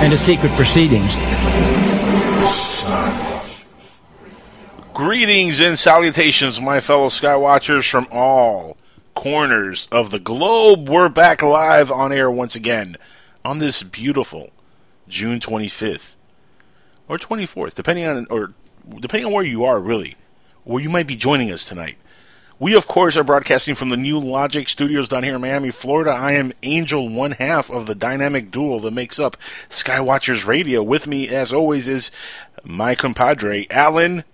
and to secret proceedings. Greetings and salutations, my fellow Skywatchers from all corners of the globe. We're back live on air once again on this beautiful June 25th or 24th, depending on or depending on where you are, really, where you might be joining us tonight. We, of course, are broadcasting from the new Logic Studios down here in Miami, Florida. I am Angel, one half of the dynamic duo that makes up Skywatchers Radio. With me, as always, is my compadre, Alan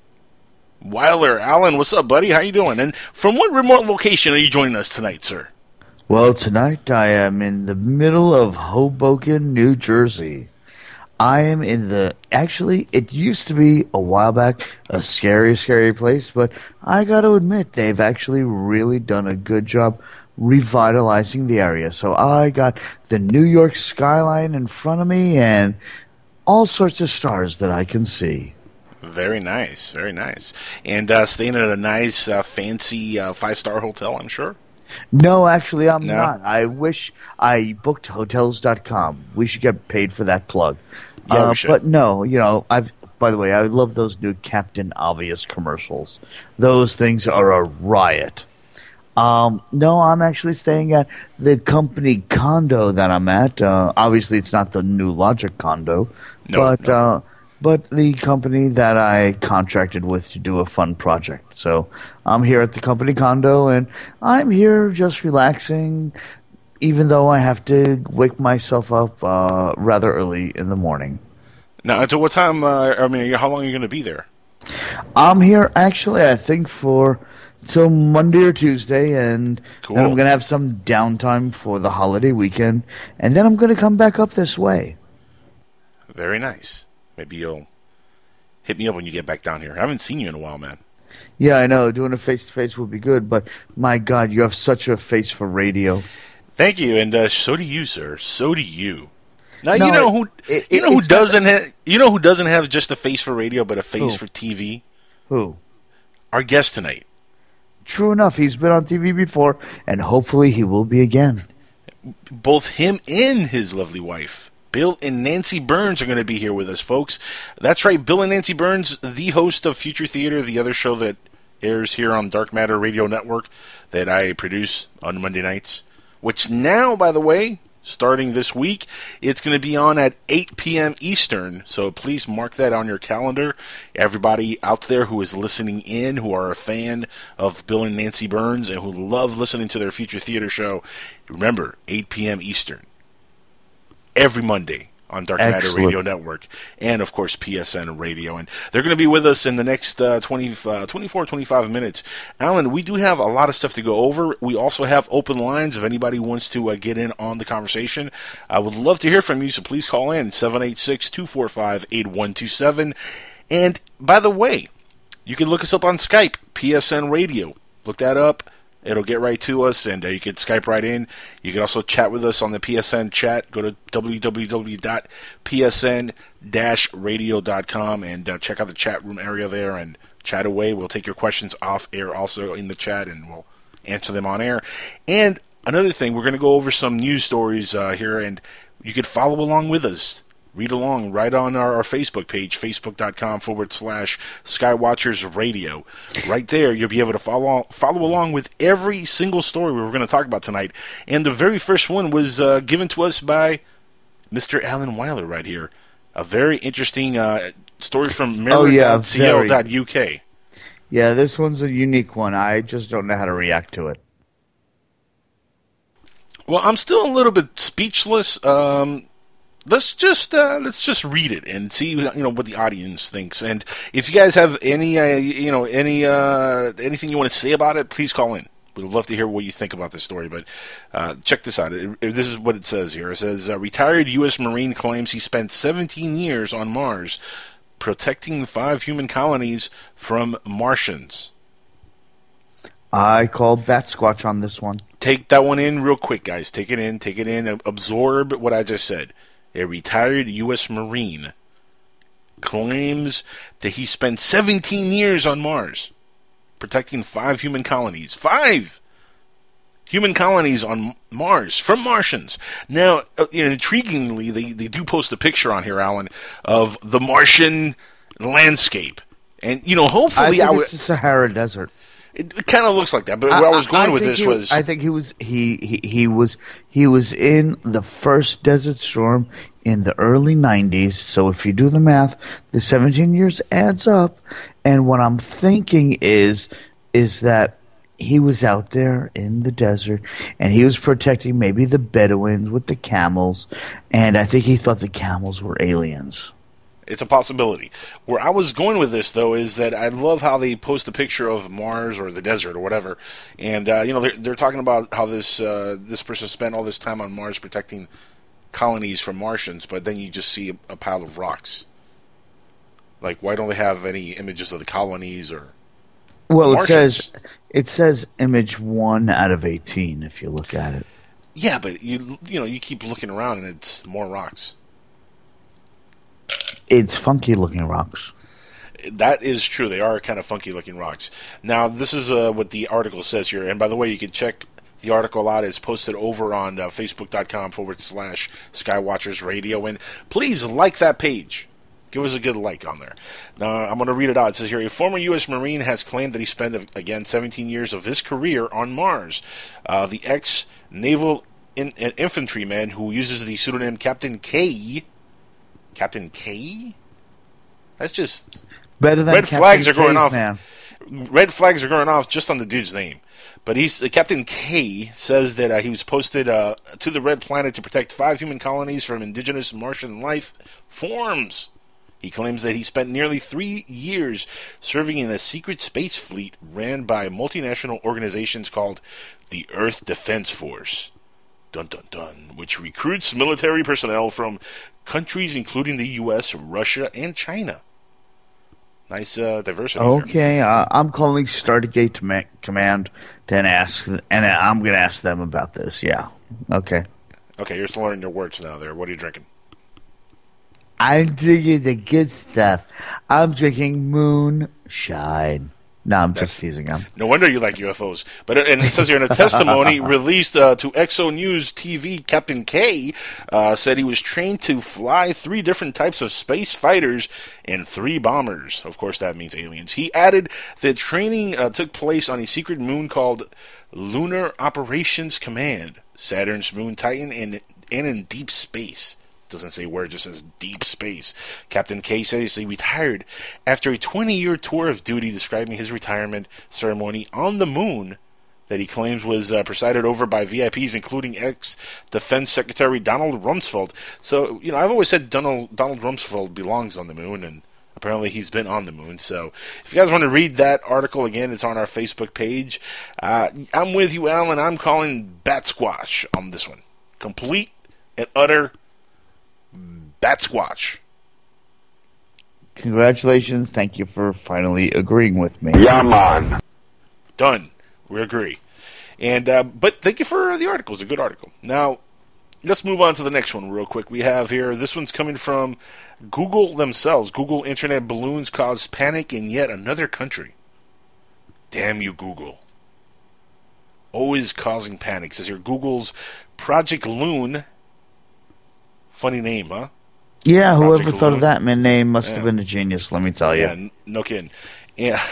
Weiler. Alan, what's up, buddy? How you doing? And from what remote location are you joining us tonight, sir? Well, tonight I am in the middle of Hoboken, New Jersey. I am in the actually it used to be a while back a scary scary place, but I got to admit they've actually really done a good job revitalizing the area. So I got the New York skyline in front of me and all sorts of stars that I can see. Very nice, very nice. And uh, staying at a nice, uh, fancy uh, five star hotel, I'm sure. No, actually, I'm No? not. I wish I booked hotels.com. We should get paid for that plug. Yeah, uh. But no, you know, I've. By the way, I love those new Captain Obvious commercials. Those things are a riot. Um, no, I'm actually staying at the company condo that I'm at. Uh, obviously, it's not the new Logic condo, No, but no. Uh, but the company that I contracted with to do a fun project. So I'm here at the company condo, and I'm here just relaxing, even though I have to wake myself up uh, rather early in the morning. Now, until what time? Uh, I mean, how long are you going to be there? I'm here actually, I think, for till Monday or Tuesday, and Cool. then I'm going to have some downtime for the holiday weekend, and then I'm going to come back up this way. Very nice. Maybe you'll hit me up when you get back down here. I haven't seen you in a while, man. Yeah, I know. Doing a face to face would be good, but my God, you have such a face for radio. Thank you, and uh, so do you, sir. So do you. Now No, you know it- who it- you it- know who doesn't ha- you know who doesn't have just a face for radio but a face Who? for TV. Who? Our guest tonight, True enough, he's been on TV before, and hopefully he will be again. both him and his lovely wife, Bill and Nancy Burns, are going to be here with us, folks. That's right, Bill and Nancy Burns, the host of Future Theater, the other show that airs here on Dark Matter Radio Network that I produce on Monday nights. Which now, by the way, starting this week, it's going to be on at 8 p.m. Eastern. So please mark that on your calendar. Everybody out there who is listening in, who are a fan of Bill and Nancy Burns, and who love listening to their Future Theater show, remember 8 p.m. Eastern every Monday on Dark Matter Radio Network and of course PSN Radio and they're going to be with us in the next uh, 20 uh, 24 25 minutes. Alan, we do have a lot of stuff to go over. We also have open lines if anybody wants to uh, get in on the conversation. I would love to hear from you so please call in 786-245-8127 and by the way, you can look us up on Skype, PSN Radio. Look that up. It'll get right to us, and uh, you can Skype right in. You can also chat with us on the PSN chat. Go to www.psn-radio.com and uh, check out the chat room area there and chat away. We'll take your questions off air also in the chat, and we'll answer them on air. And another thing, we're going to go over some news stories uh, here, and you can follow along with us read along right on our, our Facebook page, facebook.com forward slash Skywatchers Radio. Right there, you'll be able to follow follow along with every single story we're going to talk about tonight. And the very first one was uh, given to us by Mr. Alan Weiler right here. A very interesting uh, Stories from Oh, yeah. Yeah, this one's a unique one. I just don't know how to react to it. Well, I'm still a little bit speechless. Um, let's just uh, let's just read it and see you know what the audience thinks. And if you guys have any uh, you know any uh, anything you want to say about it, please call in. We'd love to hear what you think about this story. But uh, check this out. It, it- this is what it says here. It says uh, retired U.S. Marine claims he spent 17 years on Mars protecting five human colonies from Martians. I called Bat Squatch on this one. Take that one in real quick, guys. Take it in. Take it in. Absorb what I just said. A retired U.S. Marine claims that he spent 17 years on Mars protecting five human colonies. Five human colonies on Mars from Martians. Now, uh, you know, intriguingly, they, they do post a picture on here, Alan, of the Martian landscape. And, you know, I hopefully think I would. it's the Sahara Desert. It, kind of looks like that, but where I, was going with this he- was. I think he was he, he he was he was in the first Desert Storm in the early '90s. So if you do the math, the 17 years adds up. And what I'm thinking is is that he was out there in the desert and he was protecting maybe the Bedouins with the camels, and I think he thought the camels were aliens. It's a possibility. Where I was going with this, though, is that I love how they post a picture of Mars or the desert or whatever, and uh, you know they're, they're talking about how this uh, this person spent all this time on Mars protecting colonies from Martians, but then you just see a, a pile of rocks. Like, why don't they have any images of the colonies or? Well, it says it says image one out of 18 if you look at it. Yeah, but you you know you keep looking around and it's more rocks. It's funky looking rocks. That is true. They are kind of funky looking rocks. Now, this is uh, what the article says here. And by the way, you can check the article out. It's posted over on uh, facebook.com forward slash Skywatchers Radio. And please like that page. Give us a good like on there. Now, I'm going to read it out. It says here A former U.S. Marine has claimed that he spent, uh, again, 17 years of his career on Mars. Uh, the ex naval in- uh, infantryman who uses the pseudonym Captain K. Captain K? That's just Better than red Captain flags are going off. Caveman. Red flags are going off just on the dude's name. But he's uh, Captain K says that uh, he was posted uh, to the Red Planet to protect five human colonies from indigenous Martian life forms. He claims that he spent nearly three years serving in a secret space fleet ran by multinational organizations called the Earth Defense Force. Dun dun dun, which recruits military personnel from countries including the U.S., Russia, and China. Nice uh, diversity. Okay, uh, I'm calling Stargate Command and ask, and I'm going to ask them about this. Yeah. Okay. Okay, you're still learning your words now. There, what are you drinking? I'm drinking the good stuff. I'm drinking moonshine. No, I'm just teasing him. No wonder you like UFOs. But and it says here in a testimony released uh, to Exo News TV, Captain K uh, said he was trained to fly three different types of space fighters and three bombers. Of course, that means aliens. He added that training uh, took place on a secret moon called Lunar Operations Command, Saturn's moon Titan, and and in deep space. Doesn't say where, just says deep space. Captain K says he retired after a 20 year tour of duty, describing his retirement ceremony on the moon that he claims was uh, presided over by VIPs, including ex Defense Secretary Donald Rumsfeld. So, you know, I've always said Donald, Donald Rumsfeld belongs on the moon, and apparently he's been on the moon. So, if you guys want to read that article again, it's on our Facebook page. Uh, I'm with you, Alan. I'm calling Bat Squatch on this one. Complete and utter Bat Squatch. Congratulations. Thank you for finally agreeing with me. Yaman! Done. We agree. And uh, but thank you for the article. It's a good article. Now, let's move on to the next one real quick. We have here this one's coming from Google themselves. Google internet balloons cause panic in yet another country. Damn you, Google. Always causing panic. Says here Google's Project Loon. Funny name, huh? Yeah, whoever thought of that man name must have been a genius, let me tell you. Yeah, no kidding. Yeah.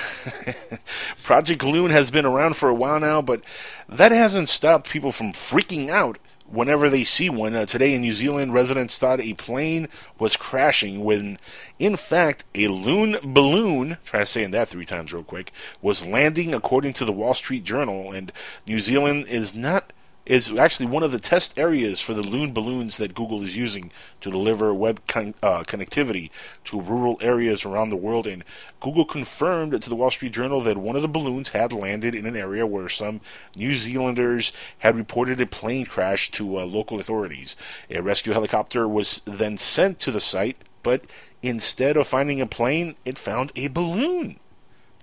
Project Loon has been around for a while now, but that hasn't stopped people from freaking out whenever they see one. Uh, today in New Zealand, residents thought a plane was crashing when, in fact, a loon balloon, try saying that three times real quick, was landing according to the Wall Street Journal. And New Zealand is not is actually one of the test areas for the loon balloons that Google is using to deliver web con- uh, connectivity to rural areas around the world. And Google confirmed to the Wall Street Journal that one of the balloons had landed in an area where some New Zealanders had reported a plane crash to uh, local authorities. A rescue helicopter was then sent to the site, but instead of finding a plane, it found a balloon.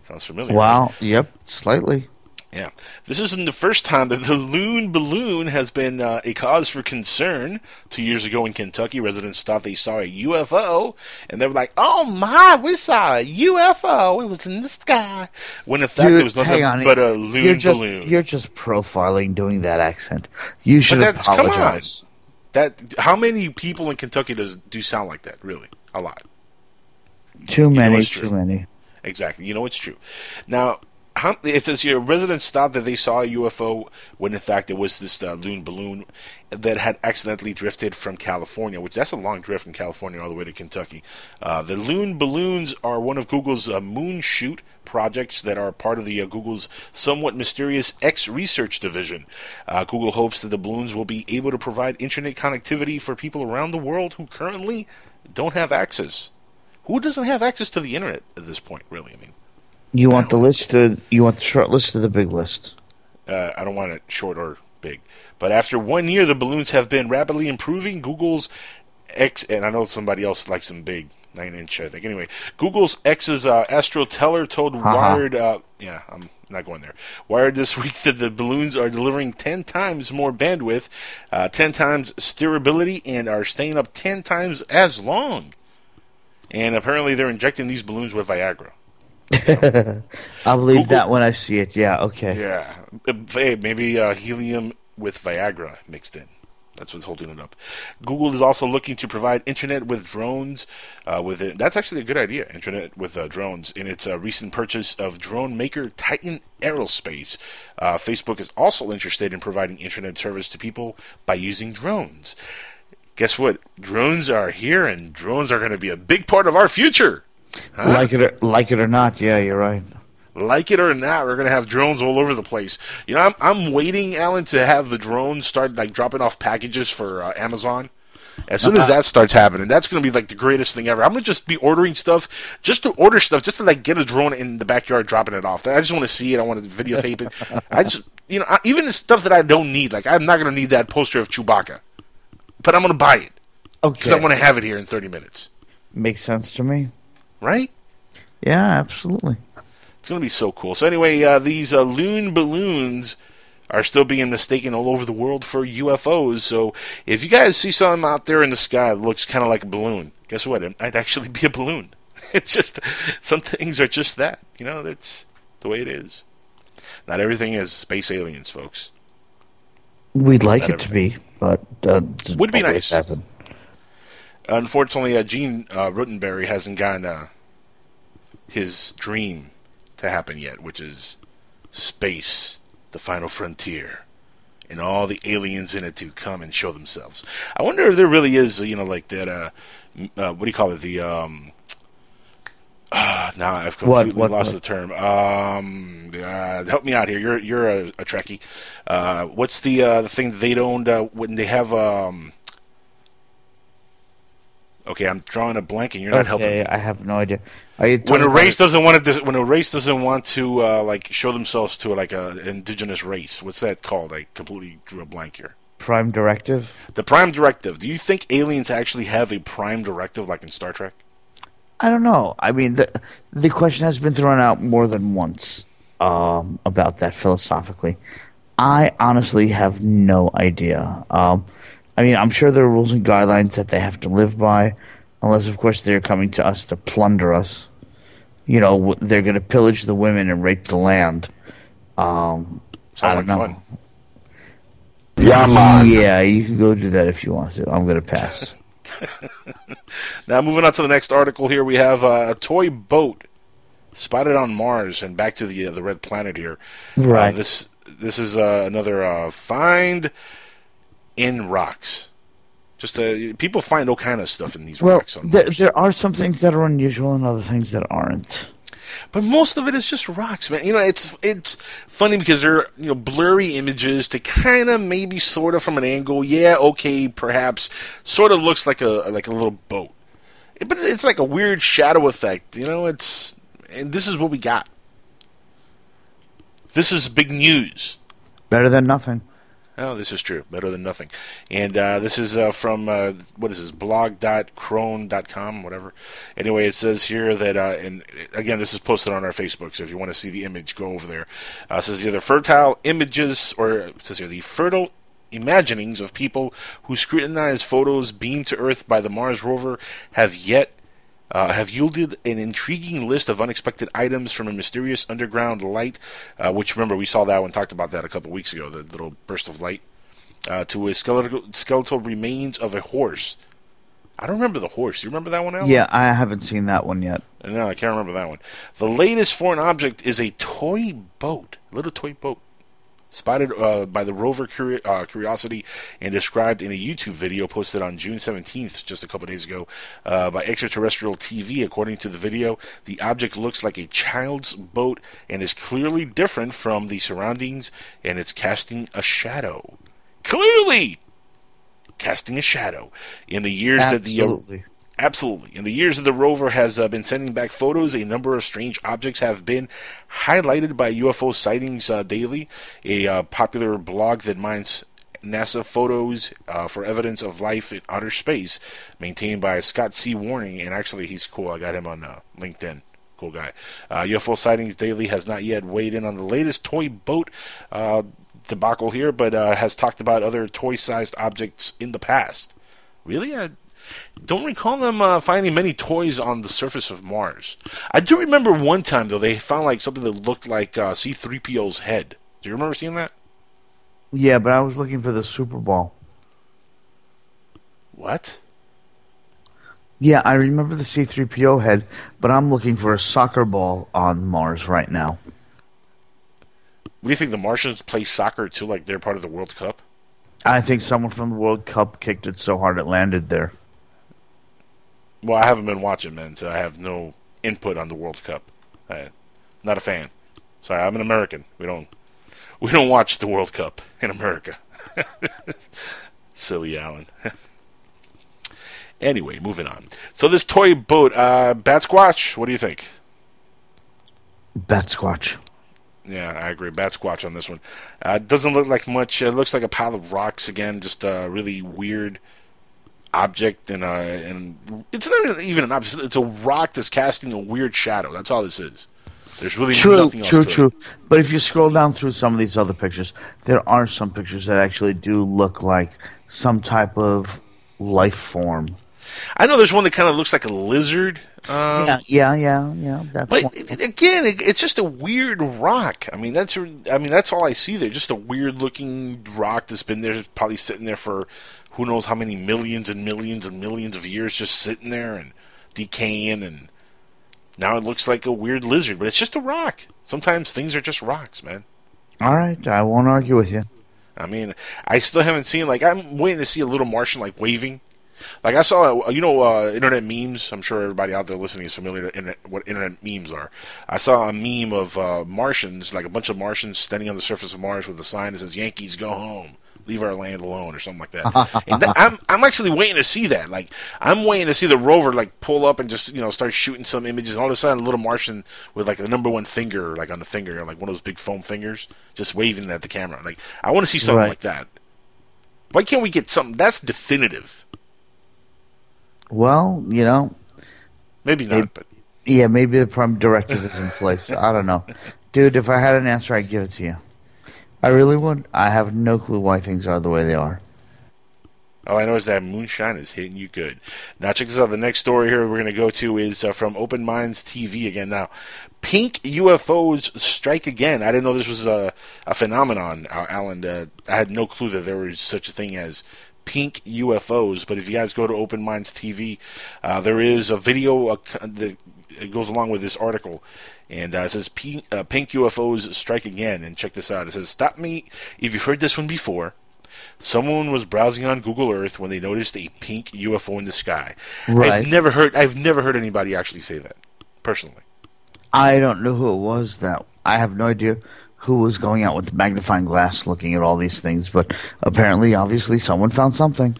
Sounds familiar. Wow. right? Yep. Slightly. Yeah. This isn't the first time that the loon balloon has been uh, a cause for concern. Two years ago in Kentucky, residents thought they saw a UFO, and they were like, oh my, we saw a UFO. It was in the sky. When in fact, Dude, it was nothing on. but a loon you're just, balloon. You're just profiling doing that accent. You should that's- come on. apologize. That How many people in Kentucky does do sound like that, really? A lot. Too many, it's true. too many. Exactly. You know it's true. Now, it says here residents thought that they saw a UFO when in fact it was this uh, loon balloon that had accidentally drifted from California, which that's a long drift from California all the way to Kentucky. Uh, the loon balloons are one of Google's uh, moon shoot projects that are part of the uh, Google's somewhat mysterious X research division. Uh, Google hopes that the balloons will be able to provide internet connectivity for people around the world who currently don't have access. Who doesn't have access to the internet at this point? Really, I mean. You want the list to, you want the short list or the big list? Uh, I don't want it short or big. But after one year, the balloons have been rapidly improving. Google's X, and I know somebody else likes them big, nine inch, I think. Anyway, Google's X's uh, Astro Teller told Uh-huh. Wired, uh, yeah, I'm not going there. Wired this week that the balloons are delivering 10 times more bandwidth, uh, 10 times steerability, and are staying up 10 times as long. And apparently, they're injecting these balloons with Viagra. I'll believe Google- that when I see it. Yeah, okay. Yeah, hey, maybe uh, helium with Viagra mixed in. That's what's holding it up. Google is also looking to provide internet with drones. Uh, with it, that's actually a good idea. Internet with uh, drones. In its uh, recent purchase of drone maker Titan Aerospace, uh, Facebook is also interested in providing internet service to people by using drones. Guess what? Drones are here, and drones are going to be a big part of our future. Huh? Like it, or, like it or not, yeah, you're right. like it or not, we're gonna have drones all over the place. You know, I'm I'm waiting, Alan, to have the drones start like dropping off packages for uh, Amazon. As soon as that starts happening, that's gonna be like the greatest thing ever. I'm gonna just be ordering stuff, just to order stuff, just to like get a drone in the backyard dropping it off. I just want to see it. I want to videotape it. I just, you know, I, even the stuff that I don't need, like I'm not gonna need that poster of Chewbacca, but I'm gonna buy it because Okay. I want to have it here in 30 minutes, Makes sense to me. Right? Yeah, absolutely. It's going to be so cool. So anyway, uh, these uh, loon balloons are still being mistaken all over the world for UFOs. So if you guys see something out there in the sky that looks kind of like a balloon, guess what? It might actually be a balloon. It's just some things are just that. You know, that's the way it is. Not everything is space aliens, folks. We'd like Not it to be, but uh, Would be nice. Happen. Unfortunately, uh, Gene uh, Roddenberry hasn't gotten uh, his dream to happen yet, which is space, the final frontier, and all the aliens in it to come and show themselves. I wonder if there really is, you know, like that. Uh, uh, what do you call it? The um. Uh, now I've What- completely what- lost what? the term. Um, uh, help me out here. You're you're a, a Trekkie. Uh, what's the uh, the thing they don't uh, when they have um. Okay, I'm drawing a blank, and you're not helping. Okay, me I have no idea. When a race doesn't want to when a race doesn't want to uh, like show themselves to like a indigenous race what's that called i completely drew a blank here Prime Directive? the prime directive do you think aliens actually have a prime directive like in star trek I don't know. I mean, the the question has been thrown out more than once um, about that philosophically. I honestly have no idea. Um, I mean, I'm sure there are rules and guidelines that they have to live by, unless, of course, they're coming to us to plunder us. You know, they're going to pillage the women and rape the land. Um, sounds I don't know. fun Yeah, you can go do that if you want to. I'm going to pass. now moving on to the next article here we have uh, a toy boat spotted on mars and back to the uh, the red planet here Uh, Right. this this is uh, another uh, find in rocks. Just uh, people find all kind of stuff in these Well, rocks. On there, there are some things that are unusual and other things that aren't. But most of it is just rocks, man. You know, it's it's funny because they're you know blurry images to kind of maybe sort of from an angle. Yeah, okay, perhaps sort of looks like a like a little boat, but it's like a weird shadow effect. You know, it's and this is what we got. This is big news. Better than nothing. Oh, this is true. Better than nothing. And uh, this is uh, from, uh, what is this, blog.crone.com, whatever. Anyway, it says here that, uh, and again, this is posted on our Facebook, so if you want to see the image, go over there. Uh, it says here the fertile images, or says here the fertile imaginings of people who scrutinize photos beamed to Earth by the Mars rover have yet uh, have yielded an intriguing list of unexpected items from a mysterious underground light, uh, which remember we saw that one, talked about that a couple weeks ago, the little burst of light, uh, to a skeletal, skeletal remains of a horse. I don't remember the horse. Do you remember that one, Alan? Yeah, I haven't seen that one yet. No, I can't remember that one. The latest foreign object is a toy boat, a little toy boat, spotted uh, by the rover uh, Curiosity and described in a YouTube video posted on June 17th, just a couple days ago, uh, by Extraterrestrial TV. According to the video, the object looks like a child's boat and is clearly different from the surroundings, and it's casting a shadow. Clearly casting a shadow in the years that the uh, Absolutely. In the years that the rover has uh, been sending back photos, a number of strange objects have been highlighted by UFO sightings uh, daily. A uh, popular blog that mines NASA photos uh, for evidence of life in outer space, maintained by Scott C. Waring, and actually he's cool. I got him on uh, LinkedIn. Cool guy. Uh, UFO sightings daily has not yet weighed in on the latest toy boat uh, debacle here, but uh, has talked about other toy-sized objects in the past. Really, I don't recall them uh, finding many toys on the surface of Mars. I do remember one time though they found like something that looked like uh, C-3PO's head. Do you remember seeing that? Yeah, but I was looking for the Super Bowl. What? Yeah, I remember the C3PO head, but I'm looking for a soccer ball on Mars right now. Do you think the Martians play soccer too? Like they're part of the World Cup? I think someone from the World Cup kicked it so hard it landed there. Well, I haven't been watching, man, so I have no input on the World Cup. I, not a fan. Sorry, I'm an American. We don't we don't watch the World Cup in America. Silly Alan. anyway, moving on. So this toy boat, uh, Bat Squatch, what do you think? Bat Squatch. Yeah, I agree. Bat Squatch on this one. Uh, it doesn't look like much. It looks like a pile of rocks again. Just a really weird object, and uh, and it's not even an object. It's a rock that's casting a weird shadow. That's all this is. There's really True, nothing else true, to it. true. But if you scroll down through some of these other pictures, there are some pictures that actually do look like some type of life form. I know there's one that kind of looks like a lizard. Um, yeah, yeah, yeah, yeah. That's But one. again, it, it's just a weird rock. I mean, that's I mean that's all I see there. Just a weird looking rock that's been there, probably sitting there for who knows how many millions and millions and millions of years, just sitting there and decaying. And now it looks like a weird lizard, but it's just a rock. Sometimes things are just rocks, man. All right, I won't argue with you. I mean, I still haven't seen like I'm waiting to see a little Martian like waving. Like I saw, you know, uh, internet memes. I'm sure everybody out there listening is familiar with internet, what internet memes are. I saw a meme of uh, Martians, like a bunch of Martians standing on the surface of Mars with a sign that says "Yankees go home, leave our land alone" or something like that. and that, I'm I'm actually waiting to see that. Like I'm waiting to see the rover like pull up and just you know start shooting some images. And all of a sudden, a little Martian with like the number one finger, like on the finger, like one of those big foam fingers, just waving at the camera. Like I want to see something Right. like that. Why can't we get something that's definitive? Well, you know, Maybe not, It- but yeah, maybe the prime directive is in place. I don't know, dude. If I had an answer, I'd give it to you. I really would. I have no clue why things are the way they are. all I know is that moonshine is hitting you good. Now check this out. The next story here we're going to go to is uh, from Open Minds TV again. Now, pink UFOs strike again. I didn't know this was a, a phenomenon, uh, Alan. Uh, I had no clue that there was such a thing as pink UFOs. But if you guys go to Open Minds TV, uh, there is a video uh, that goes along with this article. And uh, it says pink, uh, pink UFOs strike again. And check this out. It says, "Stop me if you've heard this one before." Someone was browsing on Google Earth when they noticed a pink UFO in the sky. Right. I've never heard. I've never heard anybody actually say that personally. I don't know who it was that I have no idea who was going out with the magnifying glass looking at all these things, but apparently, obviously, someone found something.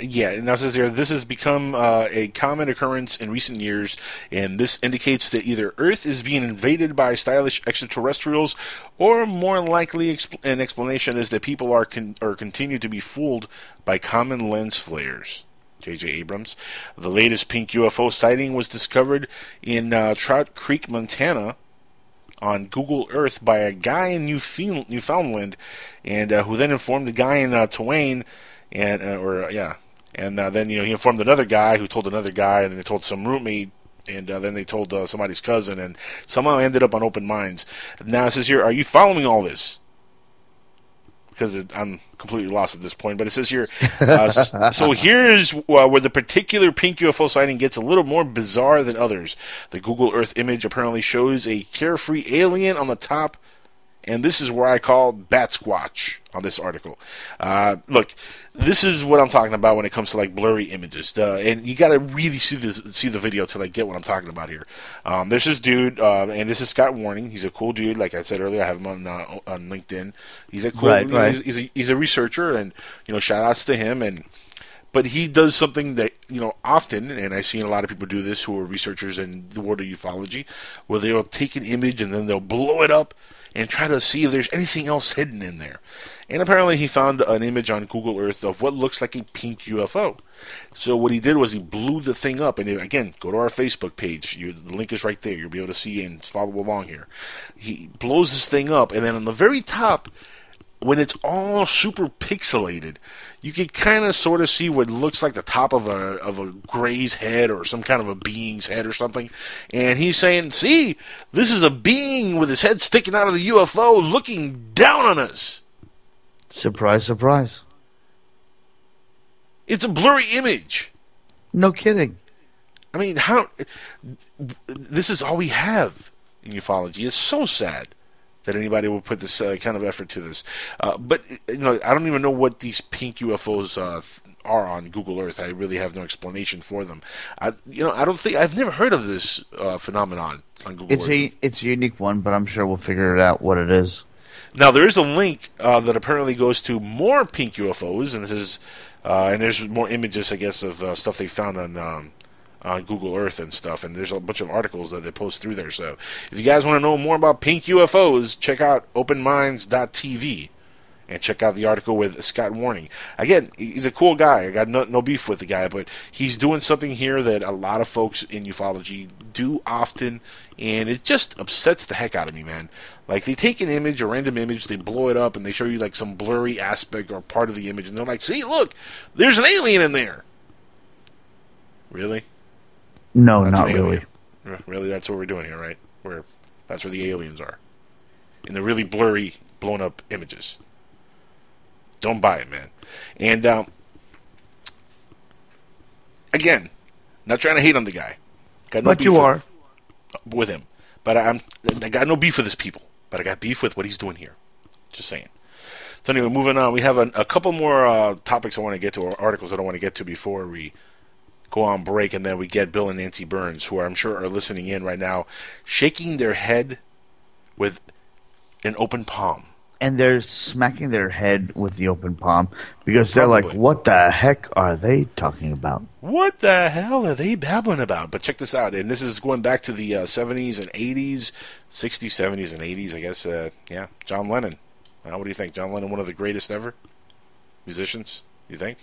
Yeah, and now says here this has become uh, a common occurrence in recent years, and this indicates that either Earth is being invaded by stylish extraterrestrials, or more likely exp- an explanation is that people are con- or continue to be fooled by common lens flares. J.J. Abrams. The latest pink UFO sighting was discovered in uh, Trout Creek, Montana, on Google Earth by a guy in Newfound- Newfoundland, and uh, who then informed the guy in uh, Twain, and uh, or uh, yeah, and uh, then you know he informed another guy who told another guy, and then they told some roommate, and uh, then they told uh, somebody's cousin, and somehow ended up on Open Minds. Now it says here, are you following all this? Because it, I'm completely lost at this point, but it says here. Uh, so here's uh, where the particular pink UFO sighting gets a little more bizarre than others. The Google Earth image apparently shows a carefree alien on the top and this is where I call bat squatch on this article. Uh, look, this is what I'm talking about when it comes to like blurry images, the, and you got to really see the see the video to like get what I'm talking about here. Um, there's this dude, uh, and this is Scott Waring. He's a cool dude. Like I said earlier, I have him on uh, on LinkedIn. He's a cool. Right, right. He's, he's a he's a researcher, and you know, shout outs to him and but he does something that you know often, and I've seen a lot of people do this who are researchers in the world of ufology, where they'll take an image and then they'll blow it up and try to see if there's anything else hidden in there. And apparently, he found an image on Google Earth of what looks like a pink UFO. So what he did was he blew the thing up, and again, go to our Facebook page. You, the link is right there. You'll be able to see and follow along here. He blows this thing up, and then on the very top, when it's all super pixelated, you can kind of sort of see what looks like the top of a of a gray's head or some kind of a being's head or something. And he's saying, "See, this is a being with his head sticking out of the UFO, looking down on us." Surprise, surprise. It's a blurry image. No kidding. I mean, how? This is all we have in ufology. It's so sad that anybody will put this uh, kind of effort to this. Uh, but you know, I don't even know what these pink UFOs uh, are on Google Earth. I really have no explanation for them. I, you know, I don't think I've never heard of this uh, phenomenon on Google It's Earth. a it's a unique one, but I'm sure we'll figure it out what it is. Now there is a link uh, that apparently goes to more pink UFOs, and this is uh, and there's more images, I guess, of uh, stuff they found on um, on Google Earth and stuff. And there's a bunch of articles that they post through there. So if you guys want to know more about pink UFOs, check out OpenMinds.tv and check out the article with Scott Waring. Again, he's a cool guy. I got no, no beef with the guy, but he's doing something here that a lot of folks in ufology do often, and it just upsets the heck out of me, man. Like they take an image, a random image, they blow it up, and they show you like some blurry aspect or part of the image, and they're like, "See, look, there's an alien in there." Really? No, That's not really. Really, that's what we're doing here, right? Where that's where the aliens are, in the really blurry, blown up images. Don't buy it, man. And um, again, not trying to hate on the guy. Got no But beef you with- are. with him. But I'm I got no beef with his people. But I got beef with what he's doing here. Just saying. So anyway, moving on. We have a, a couple more uh, topics I want to get to, or articles I don't want to get to before we go on break, and then we get Bill and Nancy Burns, who I'm sure are listening in right now, shaking their head with an open palm. And they're smacking their head with the open palm because they're like, "What the heck are they talking about?" What the hell are they babbling about? But check this out, and this is going back to the uh, 70s and 80s, 60s, 70s, and 80s, I guess. Uh, yeah, John Lennon. Uh, what do you think? John Lennon, one of the greatest ever musicians, you think?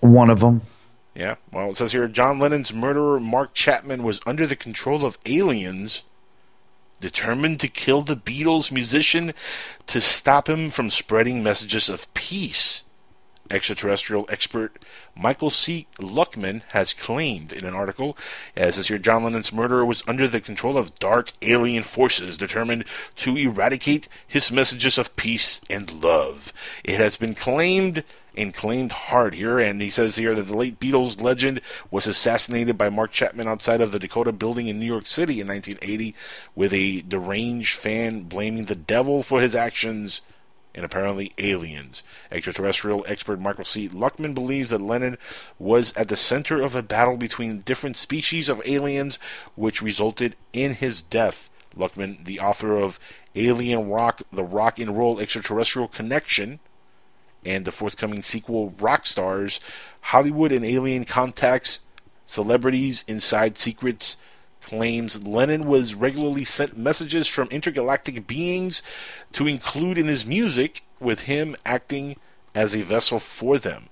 One of them. Yeah. Well, it says here John Lennon's murderer, Mark Chapman, was under the control of aliens, determined to kill the Beatles musician to stop him from spreading messages of peace. Extraterrestrial expert Michael C. Luckman has claimed in an article, uh, as says here, John Lennon's murderer was under the control of dark alien forces determined to eradicate his messages of peace and love. It has been claimed and claimed hard here, and he says here that the late Beatles legend was assassinated by Mark Chapman outside of the Dakota building in New York City in 1980, with a deranged fan blaming the devil for his actions and apparently aliens. Extraterrestrial expert Michael C. Luckman believes that Lennon was at the center of a battle between different species of aliens, which resulted in his death. Luckman, the author of Alien Rock, The Rock and Roll Extraterrestrial Connection, and the forthcoming sequel Rock Stars, Hollywood and Alien Contacts, Celebrities Inside Secrets, claims Lennon was regularly sent messages from intergalactic beings to include in his music, with him acting as a vessel for them.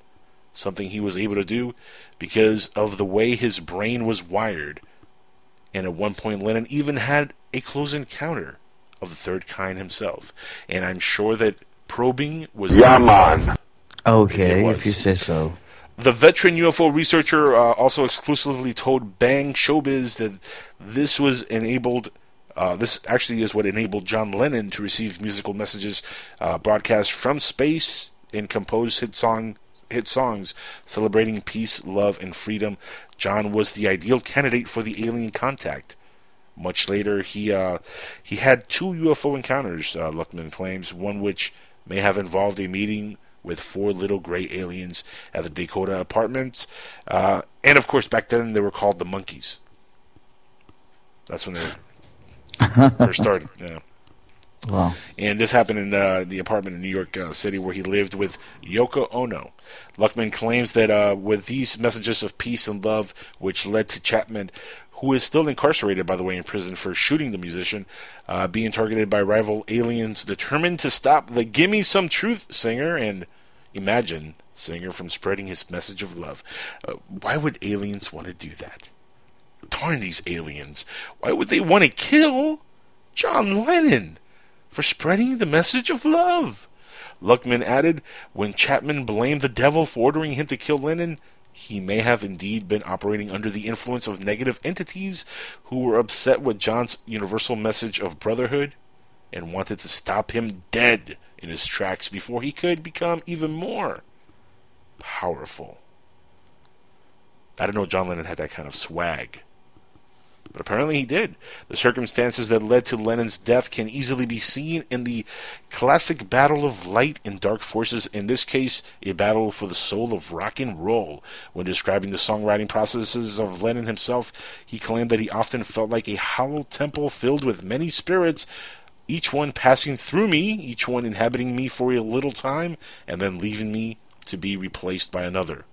Something he was able to do because of the way his brain was wired. And at one point, Lennon even had a close encounter of the third kind himself. And I'm sure that probing was. Yeah, man. Okay, if you say so. The veteran UFO researcher uh, also exclusively told Bang Showbiz that this was enabled. Uh, this actually is what enabled John Lennon to receive musical messages uh, broadcast from space and compose hit song hit songs celebrating peace, love, and freedom. John was the ideal candidate for the alien contact. Much later, he uh, he had two UFO encounters. Uh, Luckman claims one which may have involved a meeting with four little gray aliens at the Dakota apartment. Uh, and of course, back then they were called the Monkees. That's when they first started. Yeah. Wow. And this happened in uh, the apartment in New York uh, City where he lived with Yoko Ono. Luckman claims that uh, with these messages of peace and love, which led to Chapman, who is still incarcerated, by the way, in prison for shooting the musician, uh, being targeted by rival aliens determined to stop the Gimme Some Truth singer and Imagine singer from spreading his message of love. Uh, why would aliens want to do that? Darn these aliens. Why would they want to kill John Lennon for spreading the message of love? Luckman added, when Chapman blamed the devil for ordering him to kill Lennon, he may have indeed been operating under the influence of negative entities who were upset with John's universal message of brotherhood and wanted to stop him dead in his tracks before he could become even more powerful. I didn't know John Lennon had that kind of swag. But apparently he did. The circumstances that led to Lennon's death can easily be seen in the classic battle of light and dark forces, in this case, a battle for the soul of rock and roll. When describing the songwriting processes of Lennon himself, he claimed that he often felt like a hollow temple filled with many spirits each one passing through me, each one inhabiting me for a little time, and then leaving me to be replaced by another.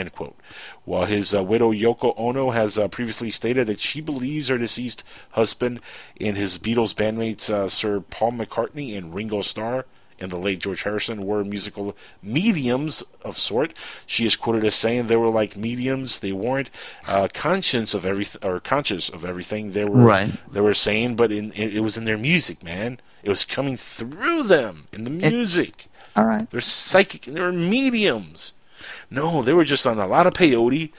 End quote. While his uh, widow Yoko Ono has uh, previously stated that she believes her deceased husband and his Beatles bandmates uh, Sir Paul McCartney and Ringo Starr and the late George Harrison were musical mediums of sort. She is quoted as saying they were like mediums. They weren't uh, conscious of everything or conscious of everything they were right. they were saying, but in, it, it was in their music, man. It was coming through them in the music. It, all right. They're psychic. They're mediums. No, they were just on a lot of peyote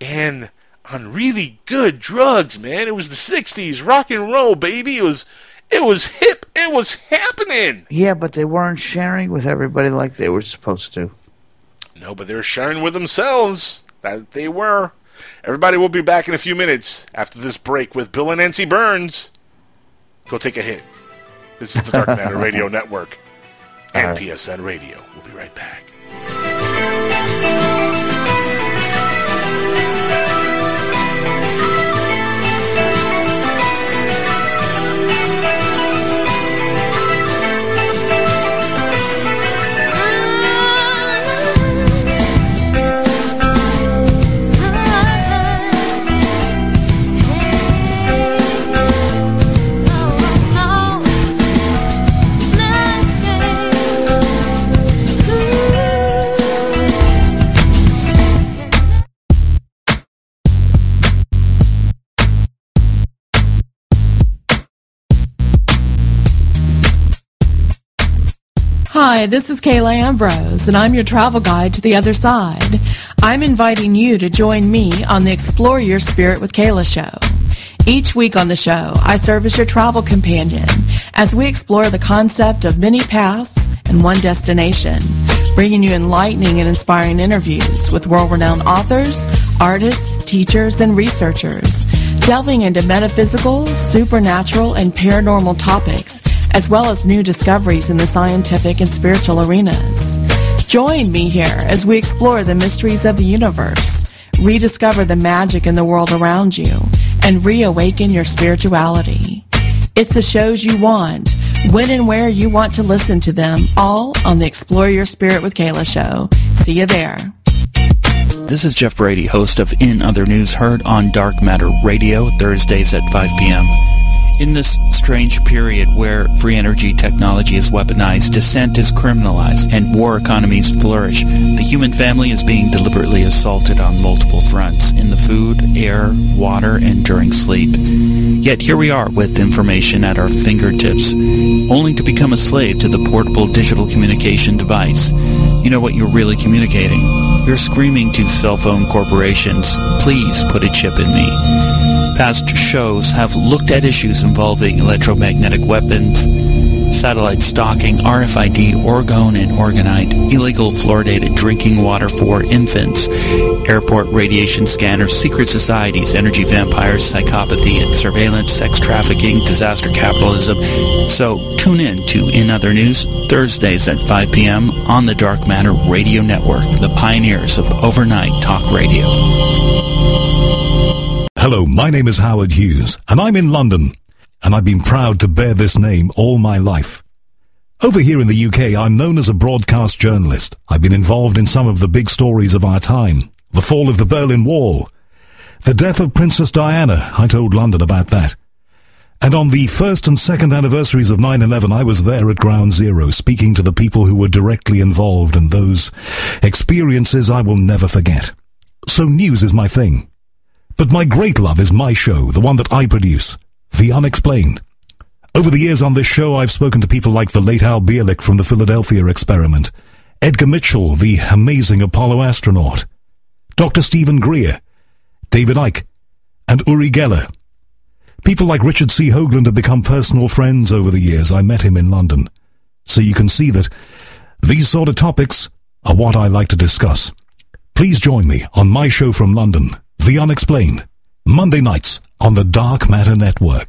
and on really good drugs, man. It was the '60s, rock and roll, baby. It was it was hip. It was happening. Yeah, but they weren't sharing with everybody like they were supposed to. No, but they were sharing with themselves. That they were. Everybody will be back in a few minutes after this break with Bill and Nancy Burns. Go take a hit. This is the Dark Matter Radio Network and right. PSN Radio. We'll be right back. Hi, this is Kayla Ambrose, and I'm your travel guide to the other side. I'm inviting you to join me on the Explore Your Spirit with Kayla show. Each week on the show, I serve as your travel companion as we explore the concept of many paths and one destination, bringing you enlightening and inspiring interviews with world-renowned authors, artists, teachers, and researchers, delving into metaphysical, supernatural, and paranormal topics as well as new discoveries in the scientific and spiritual arenas. Join me here as we explore the mysteries of the universe, rediscover the magic in the world around you, and reawaken your spirituality. It's the shows you want, when and where you want to listen to them, all on the Explore Your Spirit with Kayla show. See you there. This is Jeff Brady, host of In Other News, heard on Dark Matter Radio, Thursdays at 5 p.m. In this strange period where free energy technology is weaponized, dissent is criminalized, and war economies flourish, the human family is being deliberately assaulted on multiple fronts in the food, air, water, and during sleep. Yet here we are with information at our fingertips, only to become a slave to the portable digital communication device. You know what you're really communicating. You're screaming to cell phone corporations, please put a chip in me. Past shows have looked at issues involving electromagnetic weapons, satellite stalking, RFID, orgone and orgonite, illegal fluoridated drinking water for infants, airport radiation scanners, secret societies, energy vampires, psychopathy and surveillance, sex trafficking, disaster capitalism. So tune in to In Other News Thursdays at 5 p.m. on the Dark Matter Radio Network, the pioneers of overnight talk radio. Hello, my name is Howard Hughes, and I'm in London, and I've been proud to bear this name all my life. Over here in the UK, I'm known as a broadcast journalist. I've been involved in some of the big stories of our time. The fall of the Berlin Wall. The death of Princess Diana. I told London about that. And on the first and second anniversaries of 9-11, I was there at Ground Zero, speaking to the people who were directly involved, and those experiences I will never forget. So news is my thing. But my great love is my show, the one that I produce, The Unexplained. Over the years on this show, I've spoken to people like the late Al Bielek from the Philadelphia experiment, Edgar Mitchell, the amazing Apollo astronaut, Dr. Stephen Greer, David Icke, and Uri Geller. People like Richard C. Hoagland have become personal friends over the years. I met him in London. So you can see that these sort of topics are what I like to discuss. Please join me on my show from London, The Unexplained, Monday nights on the Dark Matter Network.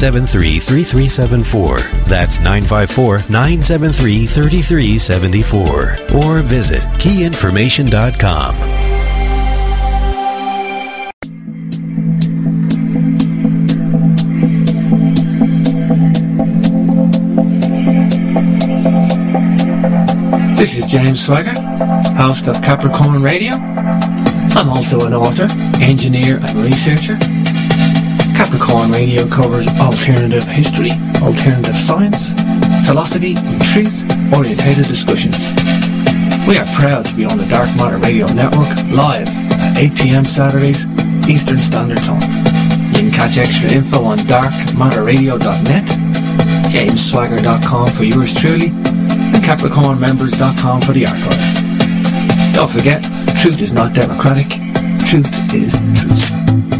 973 3374. That's 954 973 3374. Or visit keyinformation.com. This is James Swagger, host of Capricorn Radio. I'm also an author, engineer, and researcher. Capricorn Radio covers alternative history, alternative science, philosophy, and truth-orientated discussions. We are proud to be on the Dark Matter Radio Network live at 8 p.m. Saturdays, Eastern Standard Time. You can catch extra info on darkmatterradio.net, jamesswagger.com for yours truly, and capricornmembers.com for the archives. Don't forget, truth is not democratic. Truth is truth.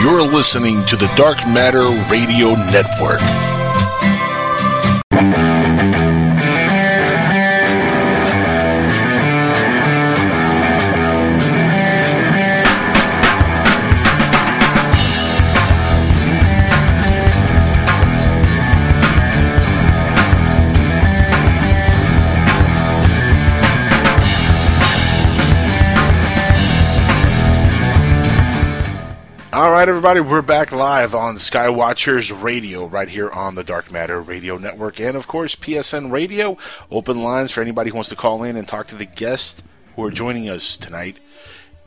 You're listening to the Dark Matter Radio Network. Right, everybody, we're back live on Skywatchers Radio right here on the Dark Matter Radio Network and, of course, PSN Radio. Open lines for anybody who wants to call in and talk to the guests who are joining us tonight.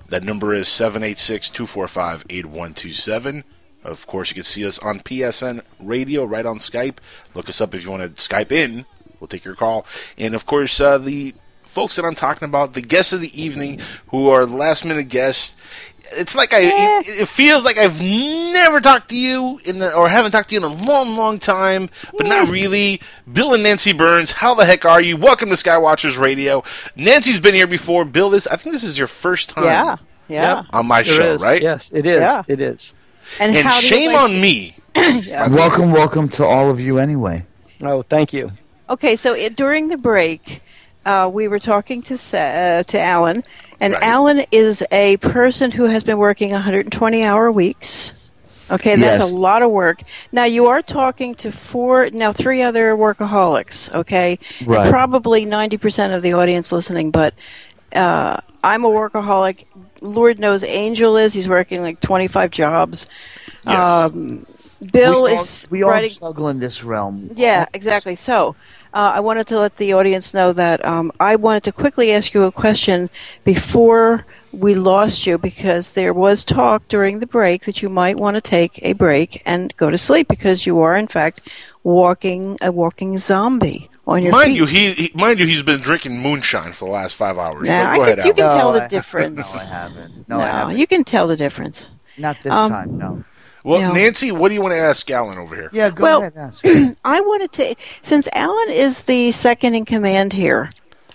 That number is 786 245 8127. Of course, you can see us on PSN Radio right on Skype. Look us up if you want to Skype in. We'll take your call. And, of course, uh, the folks that I'm talking about, the guests of the evening who are last minute guests it's like I it, it feels like I've never talked to you in the or haven't talked to you in a long, long time, but not really. Bill and Nancy Burns, how the heck are you? Welcome to Skywatchers Radio. Nancy's been here before. Bill, this I think this is your first time. Yeah, yeah. On my There show, is. right? Yes, it is. Yeah. It is. And, how do you shame like- on me. Welcome, welcome to all of you anyway. Oh, thank you. Okay, so it, during the break, uh, we were talking to uh, to Alan, and Alan is a person who has been working 120 hour weeks. Okay, that's Yes. a lot of work. Now you are talking to four, now three other workaholics. Okay, Right. probably 90% of the audience listening, but uh, I'm a workaholic. Lord knows Angel is. He's working like 25 jobs. Um, Bill we all, is we all writing. struggle in this realm. Yeah, exactly. So, uh, I wanted to let the audience know that um, I wanted to quickly ask you a question before we lost you because there was talk during the break that you might want to take a break and go to sleep because you are, in fact, walking a walking zombie on your Mind feet. you, he, he mind you, he's been drinking moonshine for the last five hours. Nah, go I ahead, can, you can Alan. tell No, the I- difference. no, I haven't. No, I haven't. you can tell the difference. Not this Um, time, no. Well, Yeah. Nancy, what do you want to ask Alan over here? Yeah, go well, ahead. Ask. I wanted to, since Alan is the second in command here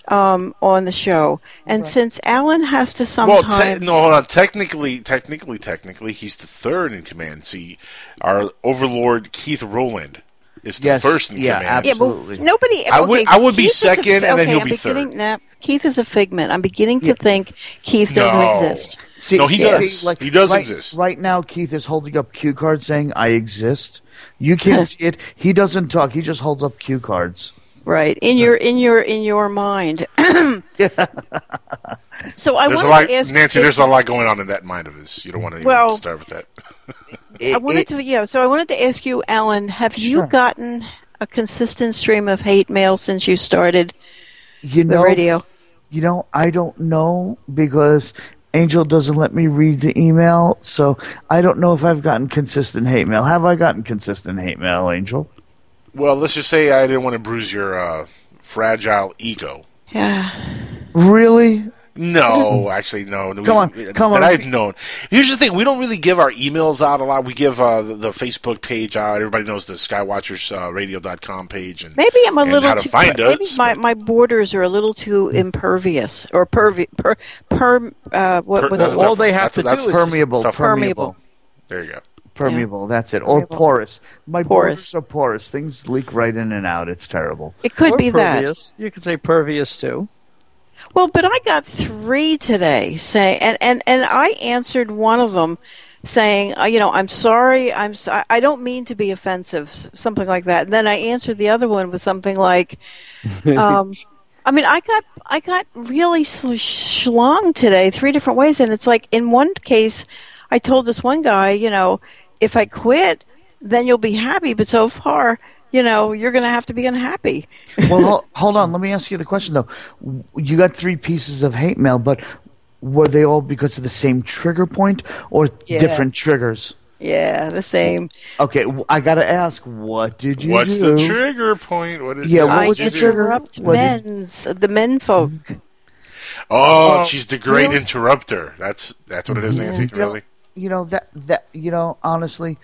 um, on the show, and since Alan has to Well, sometimes. te- no, hold on. Technically, technically, technically, he's the third in command. See, our overlord Keith Rowland is the Yes, first in yeah, command. Yeah, but nobody. I would- I would be Keith is a second, fi- and then okay, he'll I'm be beginning, Nah, Keith is a figment. I'm beginning to Yeah. think Keith doesn't No. exist. See, No, he see, does. see, like, He does right, exist. Right now, Keith is holding up cue cards saying, I exist. You can't see it. He doesn't talk. He just holds up cue cards. Right in your in your in your mind. so I there's a wanted lot, to ask Nancy. if- There's a lot going on in that mind of his. You don't want to Well- even start with that. I wanted to, yeah. So I wanted to ask you, Alan, have you gotten a consistent stream of hate mail since you started You the radio? You know, I don't know because Angel doesn't let me read the email, so I don't know if I've gotten consistent hate mail. Have I gotten consistent hate mail, Angel? Well, let's just say I didn't want to bruise your uh, fragile ego. Yeah. Really? No, actually, no. Come on, come that on. I've known. Here's the thing: we don't really give our emails out a lot. We give uh, the, the Facebook page out. Everybody knows the SkywatchersRadio.com page, and Maybe I'm a little how to too. find maybe us. my, my borders are a little too impervious or pervi per per. Uh, what Per- was that's it? a tough one. That's a- that's permeable, tough. permeable. There you go. Permeable, that's it. Or Permeable. porous. My Porous. borders are porous. Things leak right in and out. It's terrible. It could Or be that. You could say pervious too. Well, but I got three today saying, and, and, and I answered one of them saying, uh, you know, I'm sorry, I'm I don't mean to be offensive, something like that. And then I answered the other one with something like, um, I mean, I got I got really schlong today, three different ways, and it's like in one case, I told this one guy, you know, if I quit, then you'll be happy, but so far. You know, you're going to have to be unhappy. well, hol- hold on. Let me ask you the question though. You got three pieces of hate mail, but were they all because of the same trigger point or Yeah. different triggers? Yeah, the same. Okay, I got to ask. What did you What's do? the trigger point? What is Yeah, what what I was the trigger? interrupt What did- men's the men folk. Oh, Oh, she's the great really? interrupter. That's that's what it is, Nancy. You Really? you know that that you know honestly,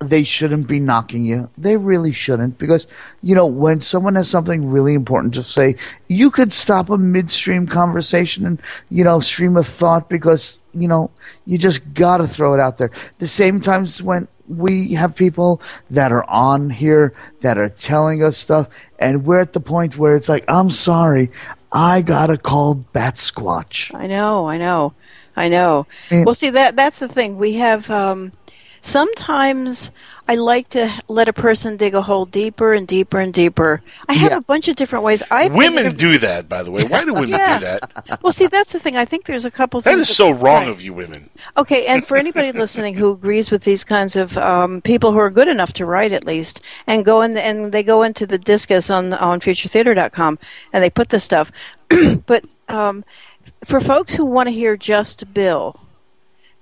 they shouldn't be knocking you. They really shouldn't because you know when someone has something really important to say, you could stop a midstream conversation and you know stream of thought because you know you just got to throw it out there. The same times when we have people that are on here that are telling us stuff, and we're at the point where it's like, I'm sorry, I gotta call Bat Squatch. I know, I know, I know. And- well, see that that's the thing. We have um, sometimes I like to let a person dig a hole deeper and deeper and deeper. I have a bunch of different ways. I Women do that, by the way. Why do women Yeah. do that? Well, see, that's the thing. I think there's a couple That things is so wrong right. of you women. Okay, and for anybody listening who agrees with these kinds of um, people who are good enough to write, at least, and go in and they go into the Disqus on on futuretheater.com and they put this stuff. but um, for folks who want to hear just Bill,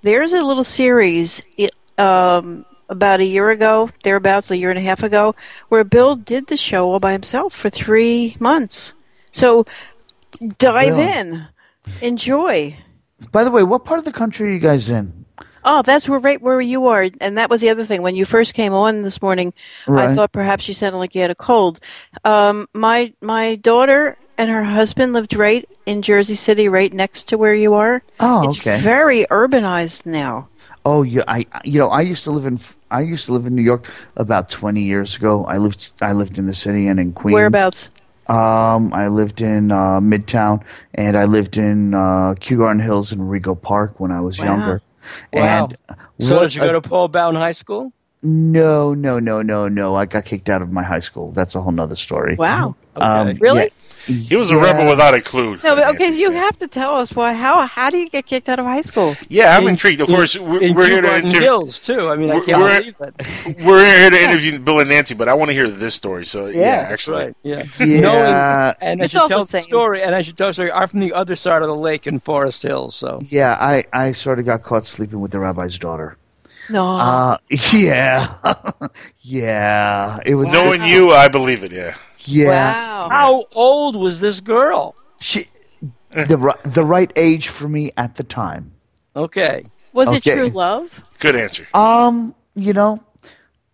there's a little series it, um, about a year ago, thereabouts, a year and a half ago, where Bill did the show all by himself for three months. So dive Really? in, enjoy. By the way, what part of the country are you guys in? Oh, that's where right where you are, and that was the other thing. When you first came on this morning, I thought perhaps you sounded like you had a cold. Um, my my daughter and her husband lived right in Jersey City, right next to where you are. Oh, it's okay. very urbanized now. Oh, yeah. I you know I used to live in I used to live in New York about twenty years ago. I lived I lived in the city and in Queens. Whereabouts? Um, I lived in uh, Midtown, and I lived in uh, Kew Garden Hills and Rego Park when I was Wow. younger. Wow. And So what did you go a- to Paul Bowden High School? No, no, no, no, no. I got kicked out of my high school. That's a whole nother story. Wow. Um, Really? yeah. He was a Yeah. rebel without a clue. No, but okay, so you have to tell us why. How how do you get kicked out of high school? Yeah, I'm intrigued. Of course, we're, in we're here to interview. Hills too. I mean, We're- can't we're- believe that. We're here to interview Bill and Nancy, but I want to hear this story. So yeah, that's actually, right. Yeah. Yeah. Knowing, and I should tell the the story, and I should tell the story. I'm from the other side of the lake in Forest Hills, so Yeah, I, I sort of got caught sleeping with the rabbi's daughter. No. Uh, yeah, yeah. It was knowing you, I believe it. Yeah. Yeah, Wow. how old was this girl? she, the the right age for me at the time. Okay. Was Okay. it true love? Good answer. Um, you know,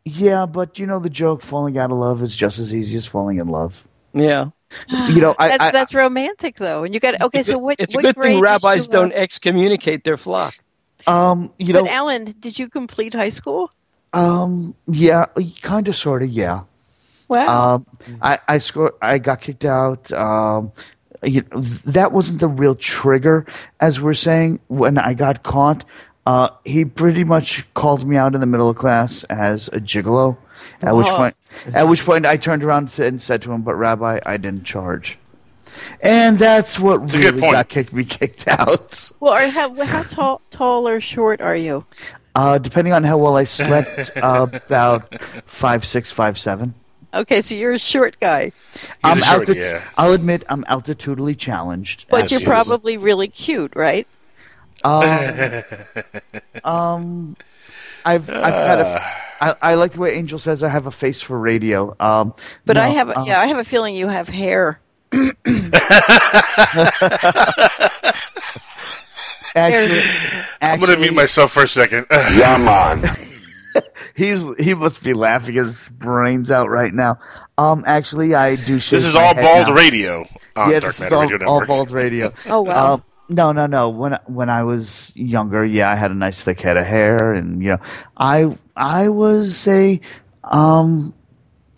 yeah, but you know the joke: falling out of love is just as easy as falling in love. Yeah. You know, I, that's, I, that's romantic, though. And you got okay. So what? It's a good grade thing rabbis don't excommunicate their flock. Um, you But know, Alan, did you complete high school? um, yeah, kind of, sort of, yeah. Wow. Um, I I scored. I got kicked out. Um, you know, that wasn't the real trigger, as we're saying. When I got caught, uh, he pretty much called me out in the middle of class as a gigolo. At which Oh. point, at which point, I turned around and said to him, "But Rabbi, I didn't charge." And that's what a good really got kicked me kicked out. well, are, how, how tall, tall or short are you? Uh, depending on how well I slept, uh, about five six, five seven. Okay, so you're a short guy, I'm a short, alti- yeah. I'll admit I'm altitudinally challenged. but you're probably really cute, right? Um, um, I've I've got a. f- I, I like the way Angel says I have a face for radio. Um, But I have, a, um, yeah, I have a feeling you have hair. Actually, I'm gonna actually, mute myself for a second. Yeah, man. He's he must be laughing his brains out right now. Um, actually, I do. shave this is all head bald now. radio on yeah, Dark this Matter is all, Radio all Network. bald radio. Oh wow. Um, no, no, no. When when I was younger, yeah, I had a nice thick head of hair, and you know, I I was a, um,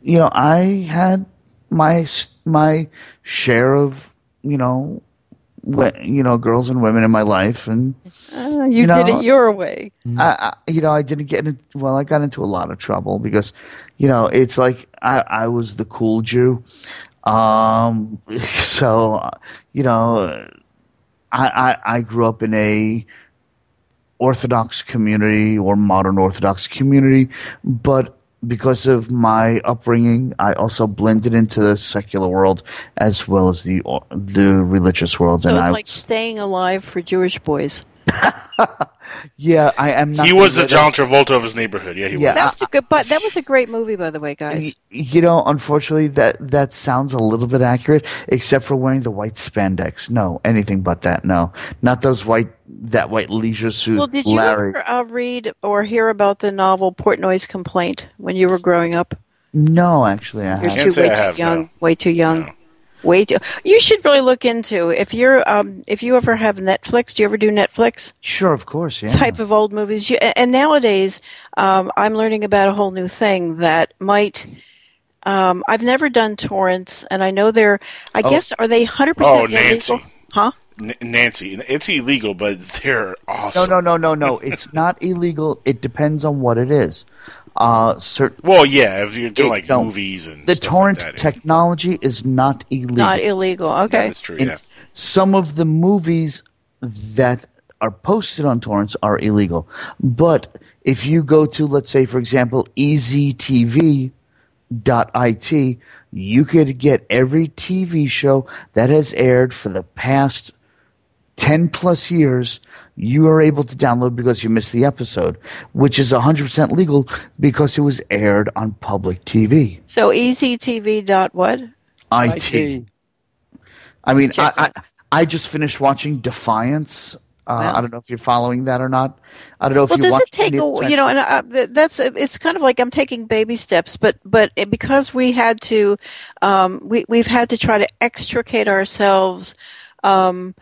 you know, I had my my share of you know, we, you know, girls and women in my life, and Uh, you, you did it your way. I, I, you know, I didn't get in. Well, I got into a lot of trouble because, you know, it's like I, I was the cool Jew. Um, so, you know, I, I, I grew up in a Orthodox community or modern Orthodox community, but because of my upbringing, I also blended into the secular world as well as the the religious world. So and it's I like staying alive for Jewish boys. Yeah, I am not. he was the John there. Travolta of his neighborhood. Yeah, he Yeah, was. That was a good, but that was a great movie, by the way, guys. You know, unfortunately, that that sounds a little bit accurate, except for wearing the white spandex. No, anything but that. No, not those white that white leisure suit. Well, did you Larry. ever uh, read or hear about the novel Portnoy's Complaint when you were growing up? No, actually, I You're haven't. too way too young. Way too young. Way too. You should really look into if you're um if you ever have Netflix. Do you ever do Netflix? Sure, of course, yeah. Type of old movies. You, and nowadays, um, I'm learning about a whole new thing that might. Um, I've never done torrents, and I know they're. I Oh. guess are they 100 Oh, percent Nancy. Huh? N- Nancy, it's illegal, but they're awesome. No, no, no, no, no. It's not illegal. It depends on what it is. Uh, certain. Well, yeah, if you're doing It like don't- movies and the stuff torrent like that. technology is not illegal. Not illegal. Okay. That's true. And Yeah. Some of the movies that are posted on torrents are illegal. But if you go to, let's say, for example, eztv.it, you could get every TV show that has aired for the past 10 plus years you are able to download because you missed the episode, which is 100% legal because it was aired on public TV. So EZTV dot what? IT. I mean, I, I I just finished watching Defiance. Uh, Wow. I don't know if you're following that or not. I don't know if well, you does watched it take any a you know? And uh, th- that's it's kind of like I'm taking baby steps, but but it, because we had to, um, we we've had to try to extricate ourselves um,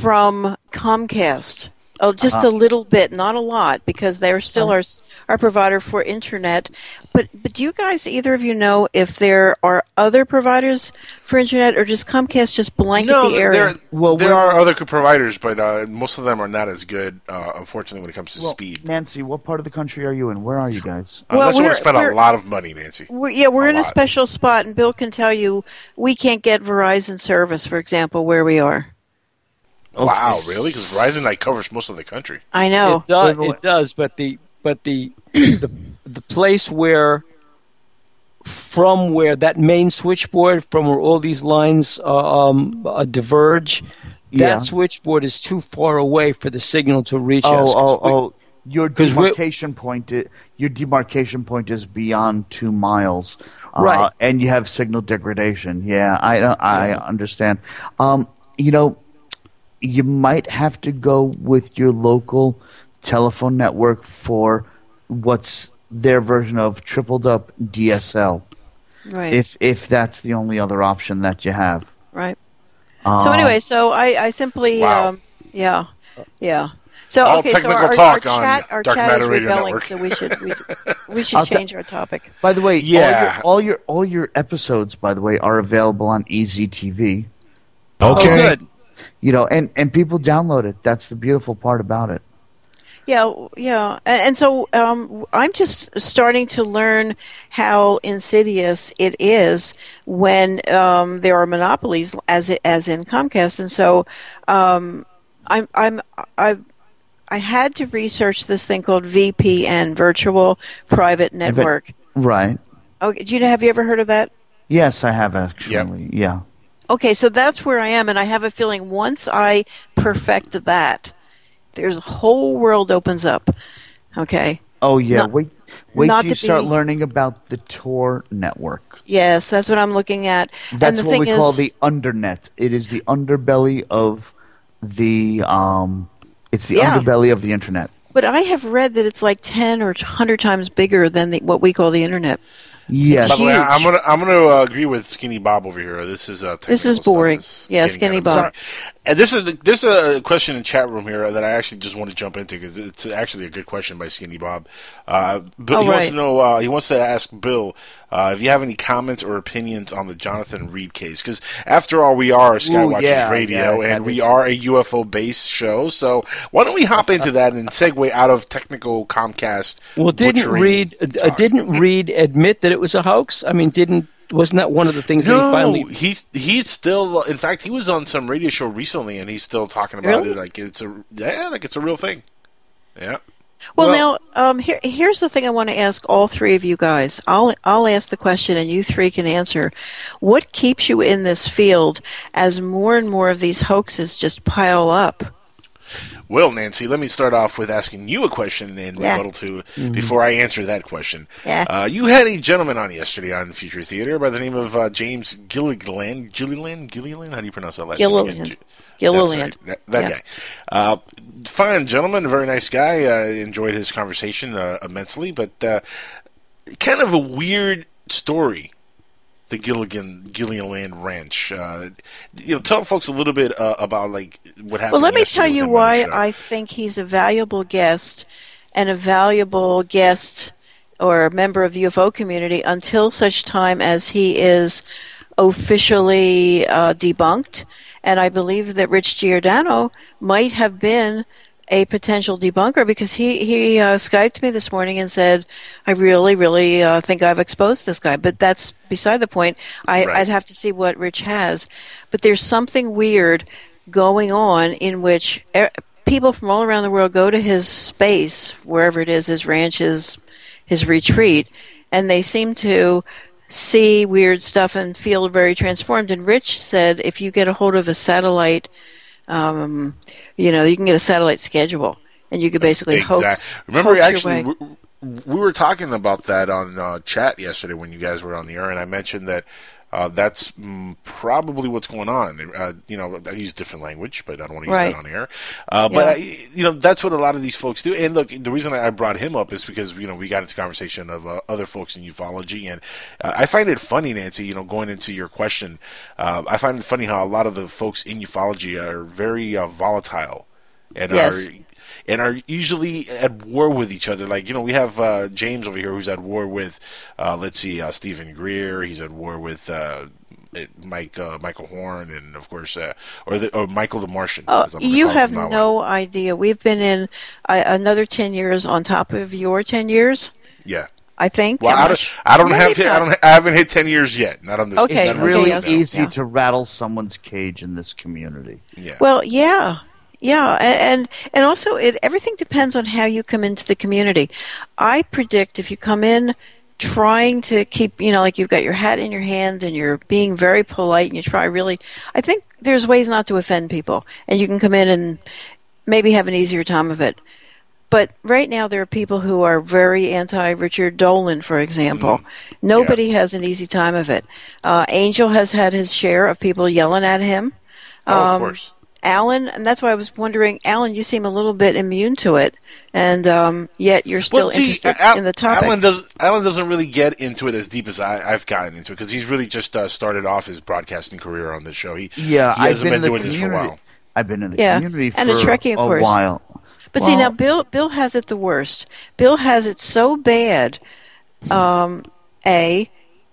from Comcast. Oh, just Uh-huh. a little bit, not a lot, because they're still our s- our provider for internet. But but do you guys either of you know if there are other providers for internet, or just Comcast just blanket No, the area? there, there are other providers, but uh, most of them are not as good, uh, unfortunately, when it comes to Well, speed. Nancy, what part of the country are you in? Where are you guys? Unless you want we're- to spend a we're- lot of money, Nancy. We're, yeah, we're A in a special spot, and Bill can tell you we can't get Verizon service, for example, where we are. Wow, really? Because Verizon like covers most of the country. I know. It does, it does, but the but the the the place where from where that main switchboard from where all these lines uh, um, uh, diverge, Yeah. that switchboard is too far away for the signal to reach Oh, us. 'cause oh, we- oh! Your 'cause we- demarcation point, i- your demarcation point is beyond two miles, uh, Right. And you have signal degradation. Yeah, I I understand. Um, you know, you might have to go with your local telephone network for what's their version of tripled up DSL. Right. If if that's the only other option that you have. Right. Um, so anyway, so I, I simply, Wow. um, yeah, yeah. So All okay, so our, talk our on chat, our Dark chat Matter is Radio rebelling, Network. so we should we, we should I'll ta- change our topic. By the way, Yeah. all your, all your all your episodes, by the way, are available on EZTV. Oh, good. You know, and and people download it. That's the beautiful part about it. Yeah, yeah, and, and so um, I'm just starting to learn how insidious it is when um, there are monopolies, as as in Comcast, and so um, I'm I'm I I had to research this thing called VPN, Virtual Private Network. Right. Okay, do you know? Have you ever heard of that? Yes, I have actually. Yeah. Okay, so that's where I am, and I have a feeling once I perfect that, there's a whole world opens up. Okay. Oh yeah. Not- wait wait till you start be- learning about the Tor network. Yes, that's what I'm looking at. That's and the what we is, call the undernet. It is the underbelly of the um it's the Yeah. underbelly of the internet. But I have read that it's like ten or hundred times bigger than the, what we call the internet. Yes. By the way, I'm gonna I'm gonna uh, agree with Skinny Bob over here. This is uh, This is boring. is Yeah, Skinny Bob. Bizarre. And this is there's a question in chat room here that I actually just want to jump into because it's actually a good question by Skinny Bob. Uh, Bill, Oh, he wants to know. Uh, he wants to ask Bill uh, if you have any comments or opinions on the Jonathan Reed case. Because after all, we are a Skywatchers yeah, Radio yeah, and we is- are a UFO based show. So why don't we hop into that and segue out of technical Comcast? Well, didn't butchering Reed uh, didn't Reed admit that it was a hoax? I mean, didn't wasn't that one of the things that he No, finally? he's he's still. In fact, he was on some radio show recently, and he's still talking about Really? it like it's a yeah, like it's a real thing. Yeah. Well, now um, here, here's the thing I want to ask all three of you guys. I'll I'll ask the question, and you three can answer. What keeps you in this field as more and more of these hoaxes just pile up? Well, Nancy, let me start off with asking you a question in Yeah. rebuttal to Mhm. before I answer that question. Yeah. Uh, you had a gentleman on yesterday on Future Theater by the name of uh, James Gilliland. Gilliland? Gilliland? How do you pronounce that last name? Gilliland. again? Gi- Gilliland. That, that Yeah. guy. Uh, fine gentleman, a very nice guy. Uh, enjoyed his conversation uh, immensely, but uh, kind of a weird story. The Gilligan Gilliland Ranch. Uh, you know, tell folks a little bit uh, about like what happened. Well, let me tell you him on the why. I think he's a valuable guest and a valuable guest or a member of the UFO community until such time as he is officially uh, debunked. And I believe that Rich Giordano might have been a potential debunker because he he uh, skyped me this morning and said, "I really, really uh, think I've exposed this guy." But that's beside the point. I, Right. I'd have to see what Rich has. But there's something weird going on in which er, people from all around the world go to his space, wherever it is, his ranch, his his retreat, and they seem to see weird stuff and feel very transformed. And Rich said, if you get a hold of a satellite, um, you know, you can get a satellite schedule, and you could basically hoax. Remember, hoax actually, we, we were talking about that on uh, chat yesterday when you guys were on the air, and I mentioned that uh, that's mm, probably what's going on. Uh, you know, I use different language, but I don't want to use Right. that on air. Uh, But Yeah. I, you know, that's what a lot of these folks do. And look, the reason I brought him up is because you know we got into conversation of uh, other folks in ufology, and uh, I find it funny, Nancy. You know, going into your question, uh, I find it funny how a lot of the folks in ufology are very uh, volatile and Yes. are and are usually at war with each other. Like you know, we have uh, James over here who's at war with, uh, let's see, uh, Stephen Greer. He's at war with uh, Mike uh, Michael Horn, and of course, uh, or the, or Michael the Martian. Oh, as I'm gonna you have from now no idea. We've been in uh, another ten years on top of your ten years. Yeah. I think. Well, I'm I not don't, I don't have hit, I don't I haven't hit ten years yet. Not on this. Okay, It's on this really easy yeah. to rattle someone's cage in this community. Yeah. Well, yeah, yeah, and and also it everything depends on how you come into the community. I predict if you come in trying to keep, you know, like you've got your hat in your hand and you're being very polite and you try really, I think there's ways not to offend people, and you can come in and maybe have an easier time of it. But right now, there are people who are very anti Richard Dolan, for example. Nobody has an easy time of it. Uh, Angel has had his share of people yelling at him. Oh, of Um, course. Alan, and that's why I was wondering, Alan, you seem a little bit immune to it, and um, yet you're still Well, see, interested Al- in the topic. Alan does. Alan doesn't really get into it as deep as I, I've gotten into it because he's really just uh, started off his broadcasting career on this show. He Yeah, he I've hasn't been, been, in the doing this for a while. I've been in the Yeah, community and a for Trekkie, of course. while. But see, now Bill Bill has it the worst. Bill has it so bad, um, a,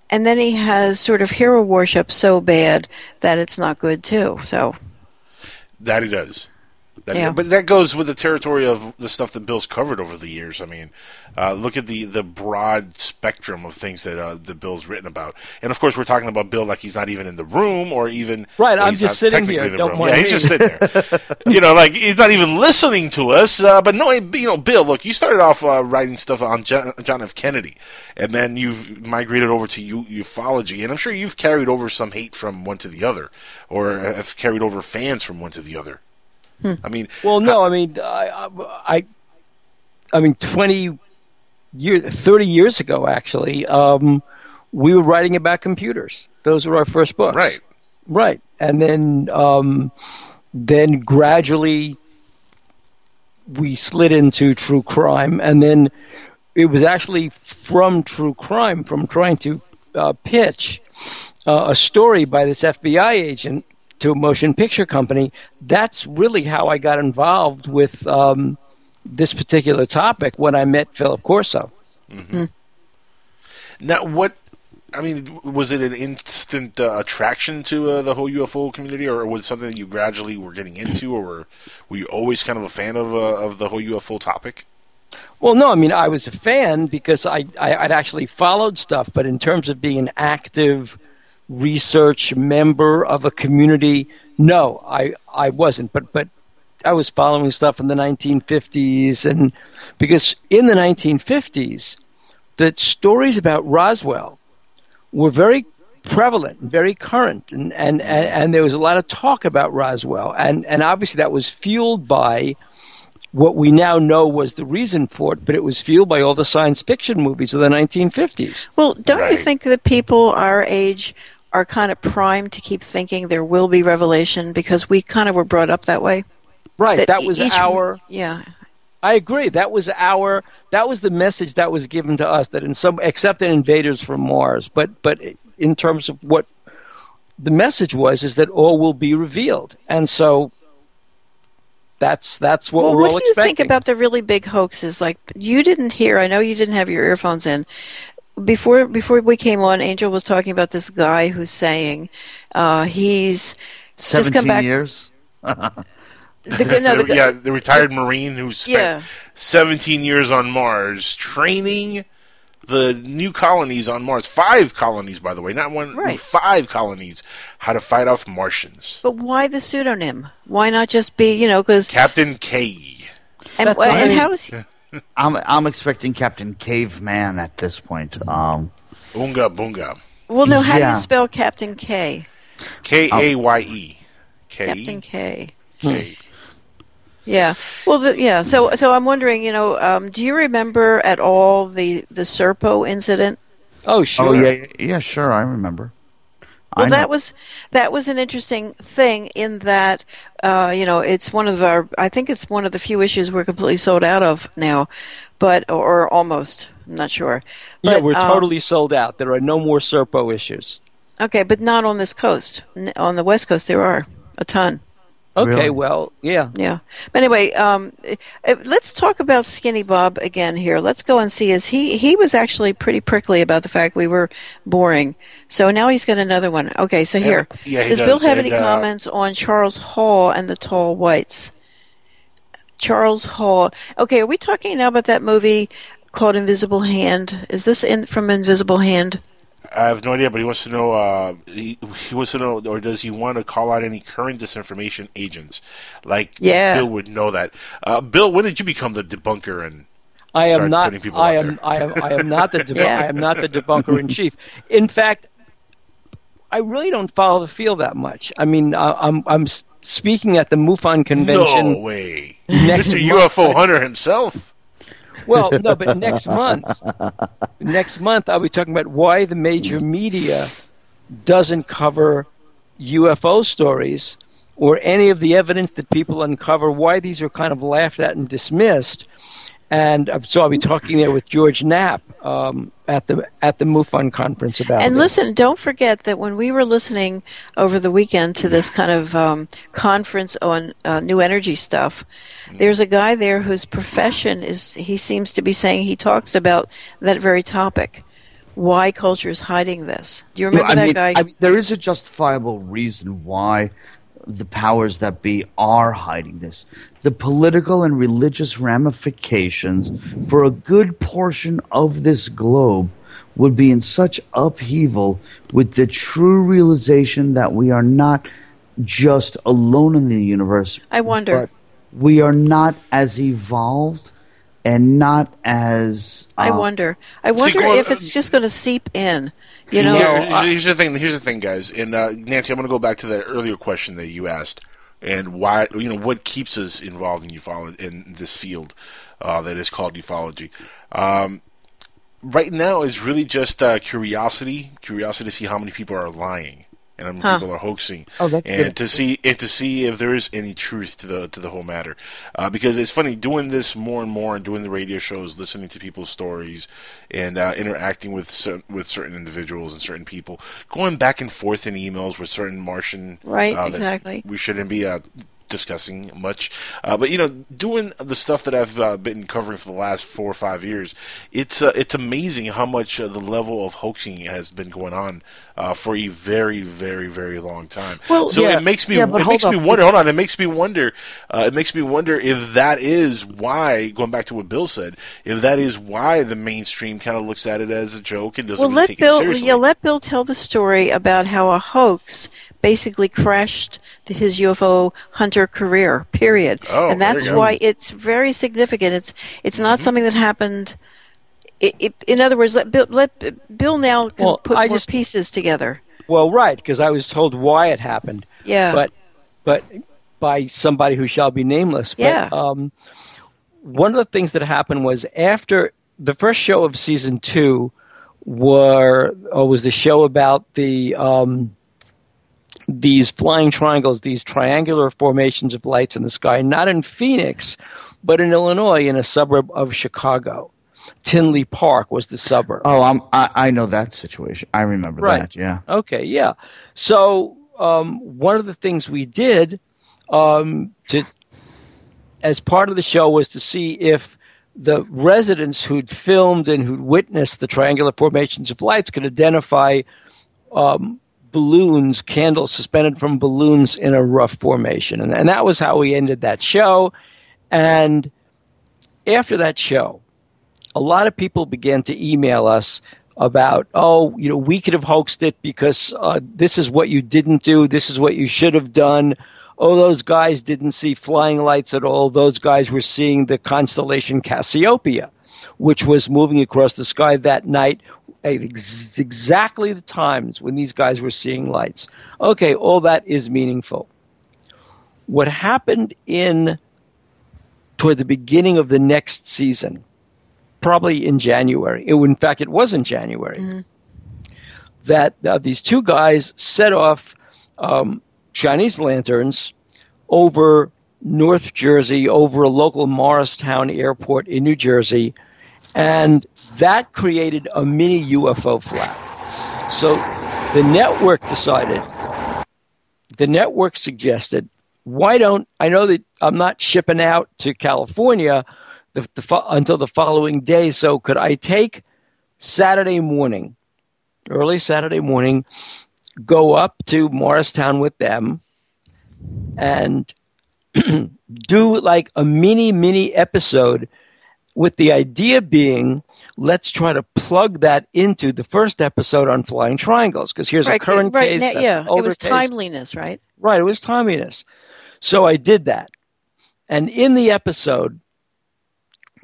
and then he has sort of hero worship so bad that it's not good too. So That he does. That, Yeah. But that goes with the territory of the stuff that Bill's covered over the years. I mean, uh, look at the, the broad spectrum of things that uh, the bill's written about, and of course we're talking about Bill like he's not even in the room or even right. Well, I'm just sitting here. Don't yeah, he's just sitting there. you know, like he's not even listening to us. Uh, but no, you know, Bill, look, you started off uh, writing stuff on John, F. Kennedy, and then you've migrated over to u- ufology, and I'm sure you've carried over some hate from one to the other, or have carried over fans from one to the other. Hmm. I mean, well, no, I, I mean, I, I I mean, 20, year, 30 years ago, actually, um, we were writing about computers. Those were our first books. Right. Right. And then, um, then gradually we slid into true crime. And then it was actually from true crime, from trying to uh, pitch uh, a story by this FBI agent to a motion picture company. That's really how I got involved with um, this particular topic when I met Philip Corso. Mhm. Now, what? I mean, was it an instant uh, attraction to uh, the whole UFO community, or was it something that you gradually were getting into, or were, were you always kind of a fan of uh, of the whole UFO topic? Well, no, I mean I was a fan because I, I I'd actually followed stuff, but in terms of being an active research member of a community, no, I I wasn't. But but I was following stuff in the 1950s, and because in the 1950s, the stories about Roswell were very prevalent, and very current, and, and, and, and there was a lot of talk about Roswell, and, and obviously that was fueled by what we now know was the reason for it, but it was fueled by all the science fiction movies of the 1950s. Well, don't you think that people our age are kind of primed to keep thinking there will be revelation because we kind of were brought up that way? Right. That, e- was each- our. Yeah. I agree. That was our. That was the message that was given to us. That in some, except in Invaders from Mars, but but in terms of what the message was, is that all will be revealed, and so that's that's what well, we're what all do you expecting. think about the really big hoaxes? Like you didn't hear. I know you didn't have your earphones in. Before before we came on, Angel was talking about this guy who's saying uh, he's just come Seventeen back. years. The, no, the, yeah, the retired Marine who spent Yeah. 17 years on Mars training the new colonies on Mars. Five colonies, by the way, not one, Right. five colonies, how to fight off Martians. But why the pseudonym? Why not just be you know because Captain Kaye. and, That's what I and mean. how is he? I'm I'm expecting Captain Caveman at this point. Um, Unga Bunga. Well, no. How do you spell Captain Kaye? K A Y E. Captain Kaye. K. Yeah. Well, the, yeah. So, so I'm wondering. You know, um, do you remember at all the the Serpo incident? Oh, sure. Oh yeah, yeah, yeah, sure, I remember. Well, I that was that was an interesting thing in that uh, you know it's one of our I think it's one of the few issues we're completely sold out of now, but or almost I'm not sure. yeah, we're um, totally sold out. There are no more Serpo issues. okay, but not on this coast. On the west coast, there are a ton. Okay, Really? well, yeah. Yeah. But anyway, um, uh, let's talk about Skinny Bob again here. Let's go and see. Is he he was actually pretty prickly about the fact we were boring. So now he's got another one. Okay, so here. Yeah, he does, Bill have and, any uh, comments on Charles Hall and the Tall Whites? Charles Hall. Okay, are we talking now about that movie called Invisible Hand? Is this in from Invisible Hand? I have no idea, but he wants to know. Uh, he, he wants to know, or does he want to call out any current disinformation agents? Like, Yeah. Bill would know that. Uh, Bill, when did you become the debunker and I am start not. putting people I out am. there? I am. I am not the. Deb- Yeah. I am not the debunker in chief. In fact, I really don't follow the field that much. I mean, I, I'm. I'm speaking at the MUFON convention. No way, Mr. UFO hunter himself. Well, no, but next month, next month I'll be talking about why the major media doesn't cover UFO stories or any of the evidence that people uncover. Why these are kind of laughed at and dismissed. And uh, so I'll be talking there with George Knapp um, at the at the MUFON conference about And this. listen, don't forget that when we were listening over the weekend to this kind of um, conference on uh, new energy stuff, there's a guy there whose profession is, he seems to be saying he talks about that very topic. Why culture is hiding this. Do you remember I that mean, guy? I mean, there is a justifiable reason why the powers that be are hiding this. The political and religious ramifications for a good portion of this globe would be in such upheaval with the true realization that we are not just alone in the universe. I wonder. but we are not as evolved and not as. I uh, wonder. I wonder go- if it's just going to seep in. You know, here's the thing. Here's the thing, guys. And uh, Nancy, I'm going to go back to that earlier question that you asked, and why you know what keeps us involved in ufology in this field uh, that is called ufology. Um, right now is really just uh, curiosity, curiosity to see how many people are lying and how many Huh. people are hoaxing, Oh, that's and good. to see and to see if there is any truth to the to the whole matter. Uh, because it's funny doing this more and more and doing the radio shows, listening to people's stories, and uh, interacting with certain, with certain individuals and certain people, going back and forth in emails with certain Martian Right, uh, exactly. We shouldn't be uh, discussing much, uh, but you know, doing the stuff that I've uh, been covering for the last four or five years, it's uh, it's amazing how much uh, the level of hoaxing has been going on uh, for a very, very, very long time. Well, so yeah, it makes me yeah, it makes hold me wonder. Hold on, it makes me wonder. Uh, it makes me wonder if that is why. Going back to what Bill said, if that is why the mainstream kind of looks at it as a joke and doesn't well, really let take Bill. it seriously. Yeah, let Bill tell the story about how a hoax basically crashed his UFO hunter career. Period. Oh, and that's why it's very significant. It's it's not Mm-hmm. something that happened. It, it, in other words, let Bill, let Bill now can Well, put I more just- pieces together. Well, right, because I was told why it happened. Yeah. But but by somebody who shall be nameless. But, Yeah. Um, one of the things that happened was after the first show of season two were or was the show about the um, these flying triangles, these triangular formations of lights in the sky, not in Phoenix, but in Illinois, in a suburb of Chicago. Tinley Park was the suburb. Oh, I'm, I I know that situation. I remember Right. that. Yeah. Okay, yeah. So um, one of the things we did um, to, as part of the show, was to see if the residents who'd filmed and who'd witnessed the triangular formations of lights could identify um, balloons, candles suspended from balloons in a rough formation, and, and that was how we ended that show. And after that show, a lot of people began to email us about, oh, you know, we could have hoaxed it because uh, this is what you didn't do, this is what you should have done. Oh, those guys didn't see flying lights at all. Those guys were seeing the constellation Cassiopeia, which was moving across the sky that night at ex- exactly the times when these guys were seeing lights. Okay, all that is meaningful. What happened in toward the beginning of the next season, probably in January. It, in fact, it was in January that uh, these two guys set off um, Chinese lanterns over North Jersey, over a local Morristown airport in New Jersey, and that created a mini UFO flap. So the network decided, the network suggested, why don't I know that I'm not shipping out to California the, the, until the following day, so could I take Saturday morning, early Saturday morning, go up to Morristown with them and do like a mini, mini episode with the idea being let's try to plug that into the first episode on flying triangles because here's right, a current right, case. an yeah, it was case. timeliness, right? Right, it was timeliness. So I did that. And in the episode,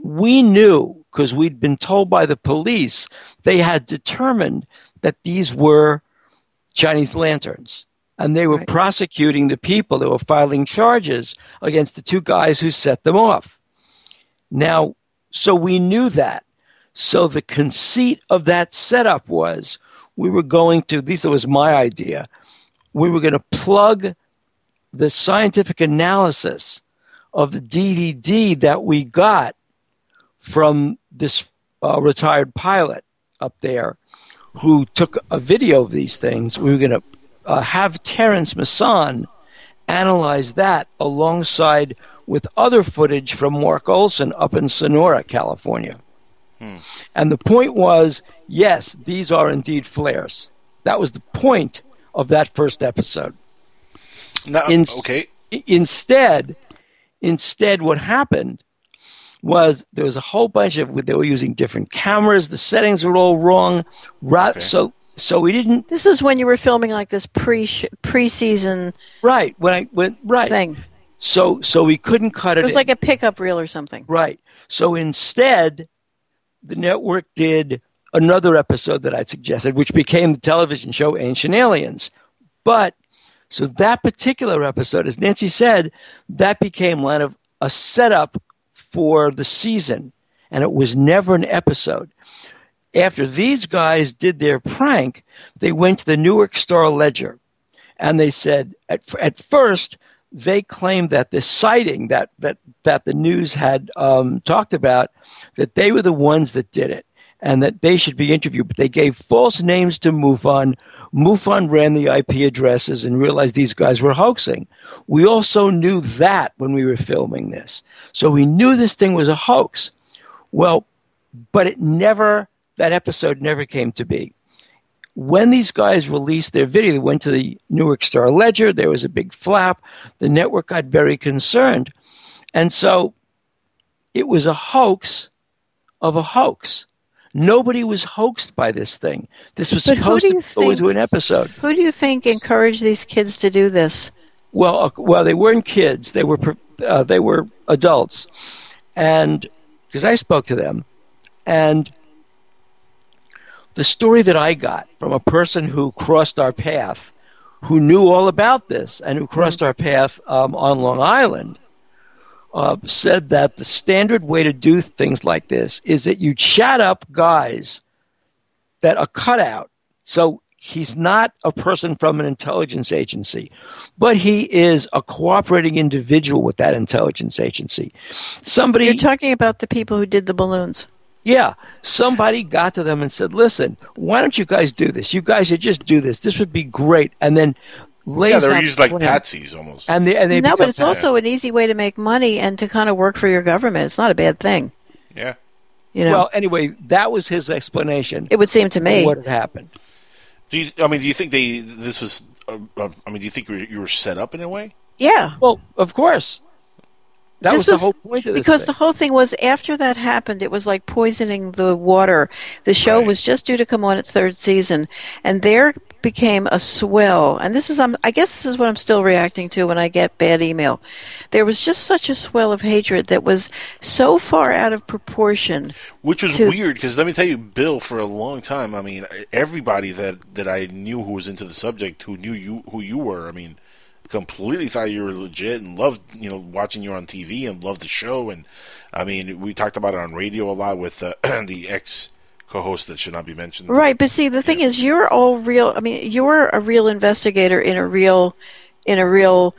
we knew, because we'd been told by the police, they had determined that these were Chinese lanterns. And they were prosecuting the people. They were filing charges against the two guys who set them off. Now, so we knew that. So the conceit of that setup was we were going to, this was my idea, we were going to plug the scientific analysis of the DVD that we got from this uh, retired pilot up there who took a video of these things. We were going to uh, have Terrence Masson analyze that alongside with other footage from Mark Olson up in Sonora, California. Hmm. And the point was yes, these are indeed flares. That was the point of that first episode. No, In- okay. Instead, instead, what happened was there was a whole bunch of they were using different cameras. The settings were all wrong. Ra- So so we didn't. This is when you were filming like this pre pre-season right when I went right thing. So so we couldn't cut it. It was in. like a pickup reel or something. Right. So instead, the network did another episode that I suggested, which became the television show Ancient Aliens. But so that particular episode, as Nancy said, that became kind of a setup for the season, and it was never an episode. After these guys did their prank, they went to the Newark Star Ledger and they said at, at first they claimed that this sighting that that that the news had um, talked about that they were the ones that did it and that they should be interviewed. But they gave false names to MUFON. MUFON ran the IP addresses and realized these guys were hoaxing. We also knew that when we were filming this. So we knew this thing was a hoax. Well but it never that episode never came to be when these guys released their video, they went to the Newark Star Ledger. There was a big flap. The network got very concerned. And so it was a hoax of a hoax. Nobody was hoaxed by this thing. This was But supposed to go think- into an episode. Who do you think encouraged these kids to do this? Well, uh, well, they weren't kids. They were uh, they were adults, and because I spoke to them, and the story that I got from a person who crossed our path, who knew all about this, and who crossed our path um, on Long Island, uh, said that the standard way to do things like this is that you chat up guys that are cut out. So he's not a person from an intelligence agency, but he is a cooperating individual with that intelligence agency. Somebody You're talking about the people who did the balloons. Yeah, somebody got to them and said, "Listen, why don't you guys do this? You guys should just do this. This would be great." And then lays Yeah, they're used like plan. patsies almost. And they, and they no, but become it's also an easy way to make money and to kind of work for your government. It's not a bad thing. Yeah. You know, Well, anyway, that was his explanation. it would seem to me. what had happened. Do you? I mean, do you think they? This was. Uh, uh, I mean, do you think you were set up in a way? Yeah. Well, of course. That This was, the whole point of this because thing. the whole thing was after that happened, it was like poisoning the water. The show was just due to come on its third season, and there became a swell. And this is, um, I guess, this is what I'm still reacting to when I get bad email. There was just such a swell of hatred that was so far out of proportion. Which was to- weird because let me tell you, Bill, for a long time, I mean, everybody that that I knew who was into the subject, who knew you, who you were, I mean, completely thought you were legit and loved, you know, watching you on TV and loved the show. And I mean, we talked about it on radio a lot with uh, the ex co-host that should not be mentioned. Right, but see, the thing is, you're all real. I mean, you're a real investigator in a real, in a real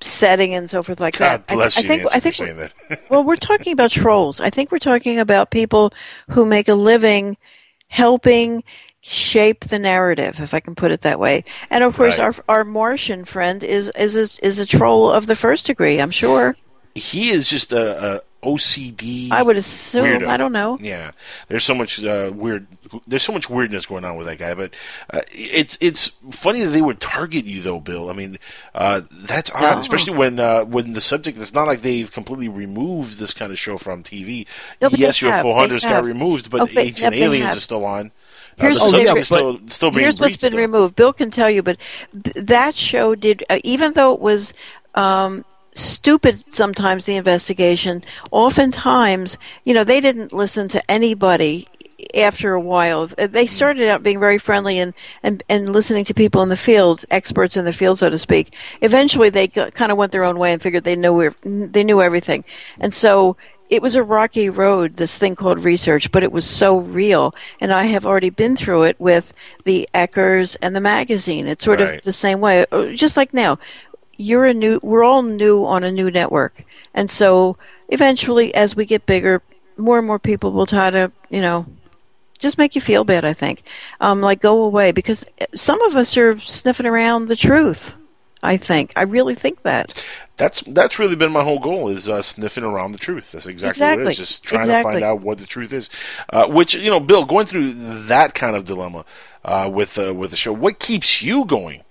setting and so forth like God that. bless I, you, I think. I think. that. well, we're talking about trolls. I think we're talking about people who make a living helping shape the narrative, if I can put it that way. And of course, Right. our our Martian friend is is a, is a troll of the first degree. I'm sure. he is just a, a OCD. I would assume. weirdo. I don't know. Yeah, there's so much uh, weird. There's so much weirdness going on with that guy, but uh, it's it's funny that they would target you though, Bill. I mean, uh, that's odd, No. especially when uh, when the subject. It's not like they've completely removed this kind of show from TV. No, yes, your have. full They hunters got removed, but Oh, Ancient yeah, Aliens is still on. Uh, Here's the what's subject been- still still being Here's what's breached been still. removed. Bill can tell you, but th- that show did, uh, even though it was um, stupid sometimes, the investigation, oftentimes, you know, they didn't listen to anybody after a while. They started out being very friendly and, and, and listening to people in the field, experts in the field, so to speak. Eventually, they kind of went their own way and figured they knew, they knew everything. And so it was a rocky road, this thing called research, but it was so real. And I have already been through it with the Eckers and the magazine. It's sort Right. of the same way, Uh, just like now. You're a new, we're all new on a new network. And so eventually, as we get bigger, more and more people will try to, you know, just make you feel bad, I think. Um, like, go away. Because some of us are sniffing around the truth, I think. I really think that. That's that's really been my whole goal is uh, sniffing around the truth. That's exactly, what it is. Just trying to find out what the truth is. Uh, which you know, Bill, going through that kind of dilemma uh, with uh, with the show, what keeps you going?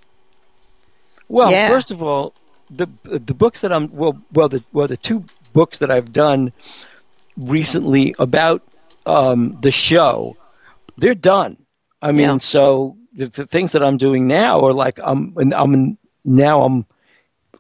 Well, Yeah. first of all, the the books that I'm well well the well the two books that I've done recently about um, the show, they're done. I mean, Yeah. so the, the things that I'm doing now are like I'm I'm in- now I'm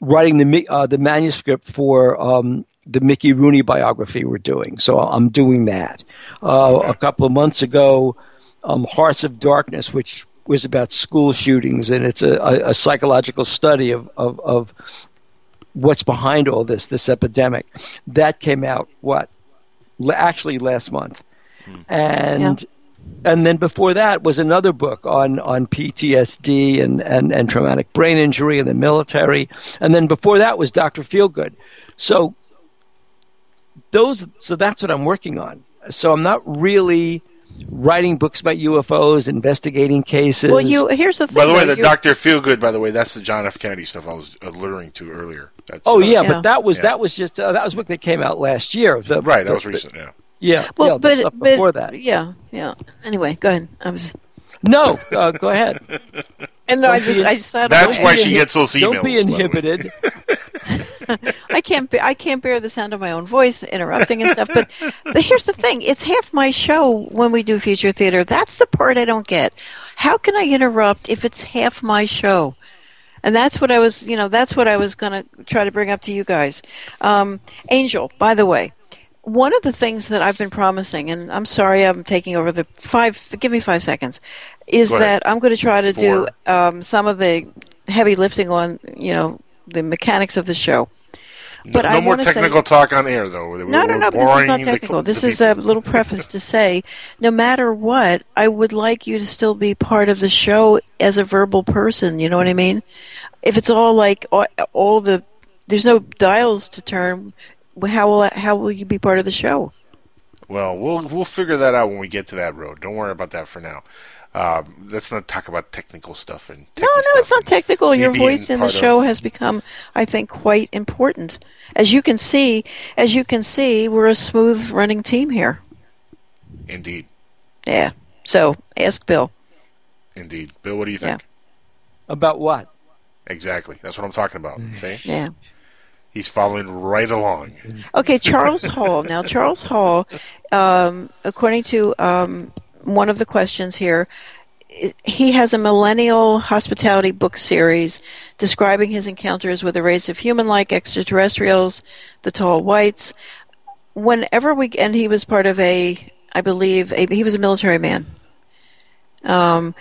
writing the uh, the manuscript for um, the Mickey Rooney biography we're doing. So I'm doing that. Uh, a couple of months ago, um, Hearts of Darkness, which was about school shootings, and it's a, a, a psychological study of, of, of what's behind all this, this epidemic. That came out what? Actually, last month, and and then before that was another book on on PTSD and, and, and traumatic brain injury in the military, and then before that was Doctor Feelgood. So those so that's what I'm working on. So I'm not really writing books about UFOs, investigating cases. Well, you here's the thing. By the way, the Doctor Feelgood. By the way, that's the John F. Kennedy stuff I was alluring to earlier. That's, Oh uh, yeah, Yeah. but that was Yeah. that was just uh, that was a book that came out last year. The, right. That the- was recent. Yeah. Yeah, Well, yeah, but, stuff but before that. yeah, yeah. Anyway, go ahead. I was, No, uh, go ahead. and no, I just, I just thought That's why she gets those emails. Don't be by the way. inhibited. I can't, be, I can't bear the sound of my own voice interrupting and stuff. But, but here's the thing: it's half my show when we do feature theater. That's the part I don't get. How can I interrupt if it's half my show? And that's what I was, you know, that's what I was going to try to bring up to you guys. Um, Angel, by the way, one of the things that I've been promising, and I'm sorry I'm taking over the five, give me five seconds, is Go ahead. that I'm going to try to do um, some of the heavy lifting on, you know, the mechanics of the show. But no I more wanna say- technical talk on air, though. We're- No, no, no. This is not technical. the This is people. a little preface to say, no matter what, I would like you to still be part of the show as a verbal person. You know what I mean? If it's all like all, all the, there's no dials to turn. How will how will you be part of the show? Well, we'll we'll figure that out when we get to that road. Don't worry about that for now. Um, let's not talk about technical stuff and No, no, it's not technical. Your voice in the part of- show has become, I think, quite important. As you can see, as you can see, we're a smooth running team here. Indeed, Yeah. So ask Bill. indeed. Bill, what do you think? About what? Exactly. That's what I'm talking about. See? Yeah. He's following right along. Okay, Charles Hall. Now, Charles Hall, um, according to um, one of the questions here, he has a millennial hospitality book series describing his encounters with a race of human-like extraterrestrials, the tall whites. Whenever we and he was part of a, I believe, a, he was a military man, um,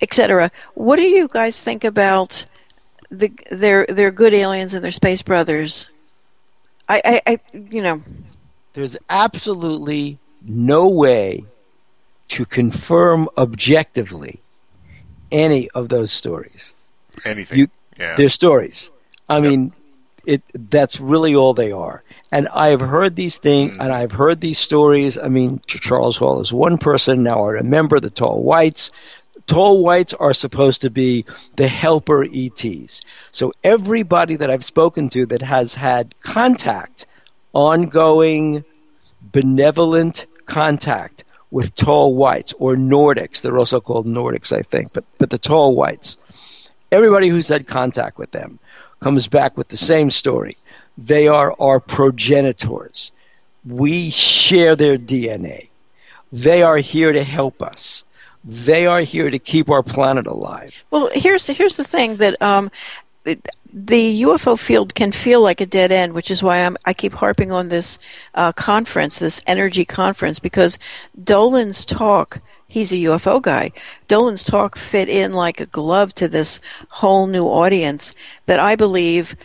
etc. What do you guys think about the their their good aliens and they're space brothers? I, I, I you know, There's absolutely no way to confirm objectively any of those stories. Anything. You, yeah. They're stories. I mean, it that's really all they are. And I've heard these things, mm. and I've heard these stories. I mean, Charles Hall is one person. Now I remember the tall whites. Tall whites are supposed to be the helper ETs. So everybody that I've spoken to that has had contact, ongoing, benevolent contact with tall whites or Nordics, they're also called Nordics, I think, but but the tall whites everybody who's had contact with them comes back with the same story. They are our progenitors. We share their DNA. They are here to help us. They are here to keep our planet alive. Well, here's here's the thing that um, the UFO field can feel like a dead end, which is why I'm, I keep harping on this uh, conference, this energy conference, because Dolan's talk. He's a UFO guy. Dolan's talk fit in like a glove to this whole new audience that I believe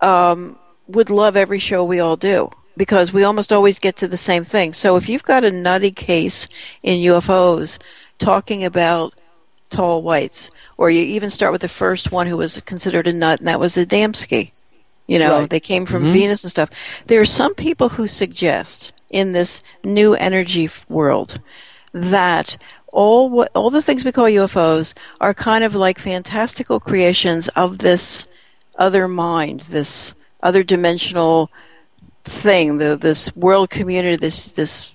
um, would love every show we all do because we almost always get to the same thing. So if you've got a nutty case in UFOs talking about tall whites, or you even start with the first one who was considered a nut, and that was Adamski. You know, Right. they came from Mhm. Venus and stuff. There are some people who suggest in this new energy world that all what all the things we call UFOs are kind of like fantastical creations of this other mind, this other dimensional thing, the this world community, this this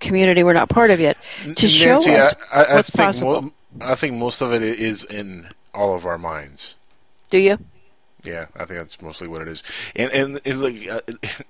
community we're not part of yet, to show us I, I, I what's possible. mo- I think most of it is in all of our minds. Do you? Yeah, I think that's mostly what it is. And and, and like uh,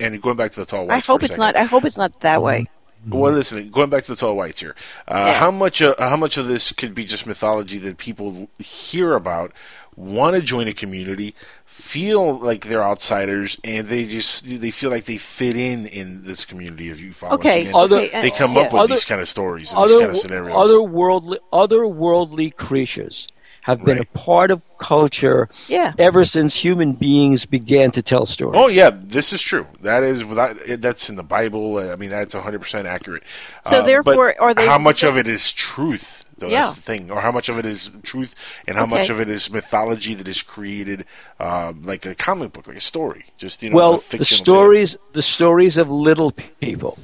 and going back to the tall whites. I hope it's second. not. I hope it's not that way. Well, listen. Going back to the tall whites here, uh, how much uh, how much of this could be just mythology that people hear about, want to join a community, feel like they're outsiders, and they just they feel like they fit in in this community of ufology. Okay, and okay, they uh, come yeah. up with Other- these kind of stories and these kind of scenarios. otherworldly, otherworldly creatures have been a part of culture Yeah. ever since human beings began to tell stories. Oh yeah, this is true. That is without that's in the Bible. I mean, that's 100 percent accurate. So Uh, therefore, are they- How much of it is truth? Though Yeah. that's the thing, or how much of it is truth, and how Okay. much of it is mythology that is created, uh, like a comic book, like a story. Just you know, a well, the fictional tale. stories, the stories of little people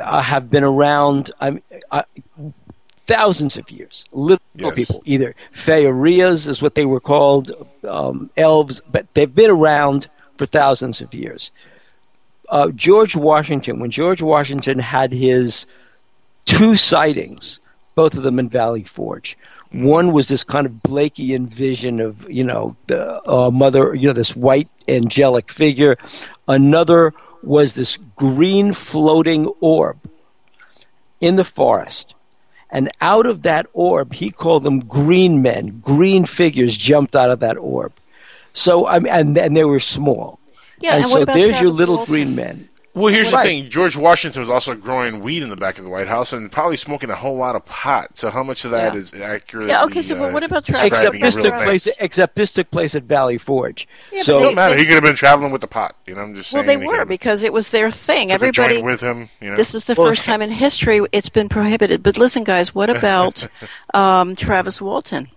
uh, have been around. I mean, uh, thousands of years. Little Yes. people, either Feyarias is what they were called, um, elves, but they've been around for thousands of years. Uh, George Washington, when George Washington had his two sightings, both of them in Valley Forge. One was this kind of Blakean vision of, you know, the uh, mother, you know, this white angelic figure. Another was this green floating orb in the forest. And out of that orb, he called them green men. Green figures jumped out of that orb. So, I mean, and, and they were small. Yeah, and, and so there's your little Walton? green men. Well, here's Right. the thing: George Washington was also growing weed in the back of the White House and probably smoking a whole lot of pot. So, how much of that Yeah. is accurate? Yeah, okay, so but what about Travis? Except this took place. Except this took place at Valley Forge. Yeah, but so they- Don't matter. He could have been traveling with the pot. You know, I'm just Well, they were could've because it was their thing. took a Everybody joint with him. You know, This is the Well- first time in history it's been prohibited. But listen, guys, what about um, Travis Walton?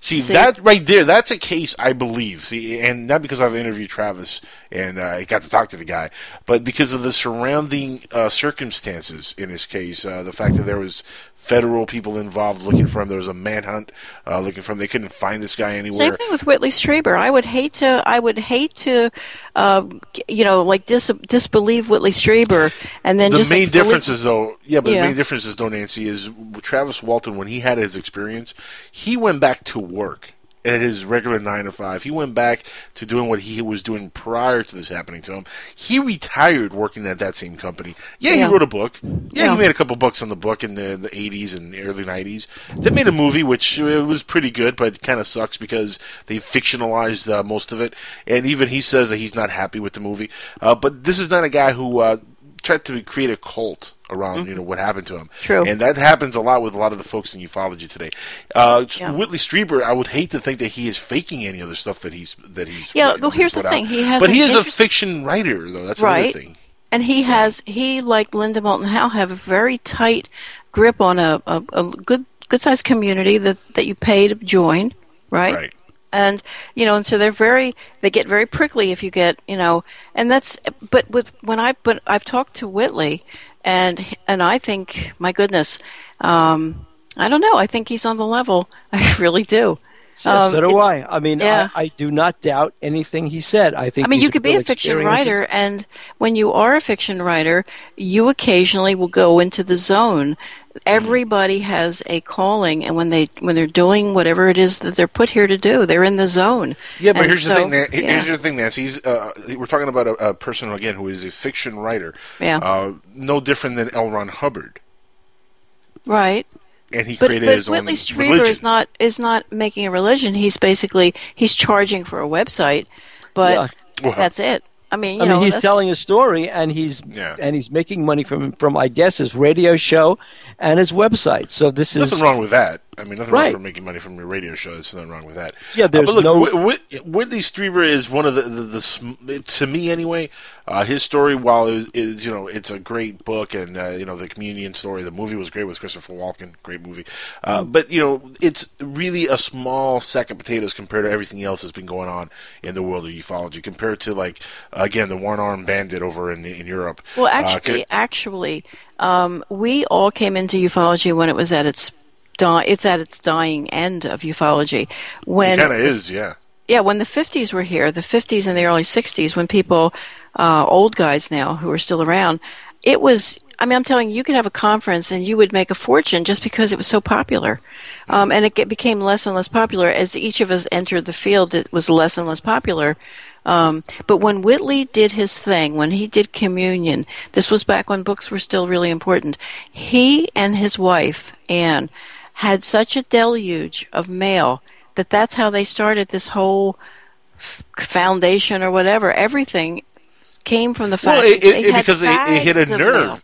See, See? that right there, that's a case I believe. See, and not because I've interviewed Travis and uh, I got to talk to the guy, but because of the surrounding uh, circumstances in his case. Uh, the fact that there was federal people involved looking for him, there was a manhunt uh, looking for him. They couldn't find this guy anywhere. Same thing with Whitley Strieber. I would hate to. I would hate to, uh, you know, like dis- disbelieve Whitley Strieber and then the just main like, difference is though, yeah, but Yeah. the main difference is though, Nancy, is Travis Walton when he had his experience, he went back to work at his regular nine to five. He went back to doing what he was doing prior to this happening to him. He retired working at that same company. Yeah, Yeah. he wrote a book. Yeah, Yeah. he made a couple bucks on the book in the the eighties and early nineties. They made a movie which uh, was pretty good, but kind of sucks because they fictionalized uh, most of it. And even he says that he's not happy with the movie. Uh, but this is not a guy who. Tried to create a cult around you know what happened to him. Mm-hmm. True. And that happens a lot with a lot of the folks in ufology today. Uh, Yeah. Whitley Strieber, I would hate to think that he is faking any of the stuff that he's that he's. Yeah, well, here's the out. thing. He has but he is a fiction writer, though. That's right. another thing. And he has he like Linda Moulton Howe have a very tight grip on a, a, a good good sized community that, that you pay to join, right? Right. And you know, and so they're very they get very prickly if you get you know, and that's but with when I but I've talked to Whitley, and and I think my goodness, um, I don't know, I think he's on the level. I really do. So, Um, so do I. I mean, yeah. I, I do not doubt anything he said. I think. I mean, you could be a fiction writer, and when you are a fiction writer, you occasionally will go into the zone. Everybody has a calling, and when they when they're doing whatever it is that they're put here to do, they're in the zone. Yeah, but And here's so, the thing. Nan- yeah. Here's the thing, Nancy. He's, uh, we're talking about a, a person again who is a fiction writer. Yeah. Uh, no different than L. Ron Hubbard, right. and he But, created but his Whitley own Strieber religion. is not is not making a religion. He's basically he's charging for a website, but Yeah. Well, that's it. I mean, you I know, mean, he's that's- telling a story, and he's Yeah. and he's making money from from I guess his radio show and his website. So this is Nothing wrong with that. I mean, nothing wrong Right. for making money from your radio show. There's nothing wrong with that. Yeah, Uh, there's but look, no- Whit- Whit- Whitley Strieber is one of the, the, the sm- to me anyway. Uh, his story, while is, is you know, it's a great book, and uh, you know, the communion story. The movie was great with Christopher Walken, great movie. Uh, Mm. but you know, it's really a small sack of potatoes compared to everything else that's been going on in the world of ufology. Compared to like again, the one armed bandit over in in Europe. Well, Uh, actually, ca- actually, um, we all came into ufology when it was at its di- it's at its dying end of ufology. When kind of is, yeah. yeah, when the 50s were here, the 50s and the early 60s, when people, uh, old guys now who are still around, it was. I mean, I'm telling you, you could have a conference and you would make a fortune just because it was so popular, um, and it get, became less and less popular as each of us entered the field. It was less and less popular. Um, but when Whitley did his thing, when he did communion, this was back when books were still really important. He and his wife Anne had such a deluge of mail that that's how they started this whole f- foundation or whatever. Everything came from the fact Well, it, it, because it, it hit a nerve. mail.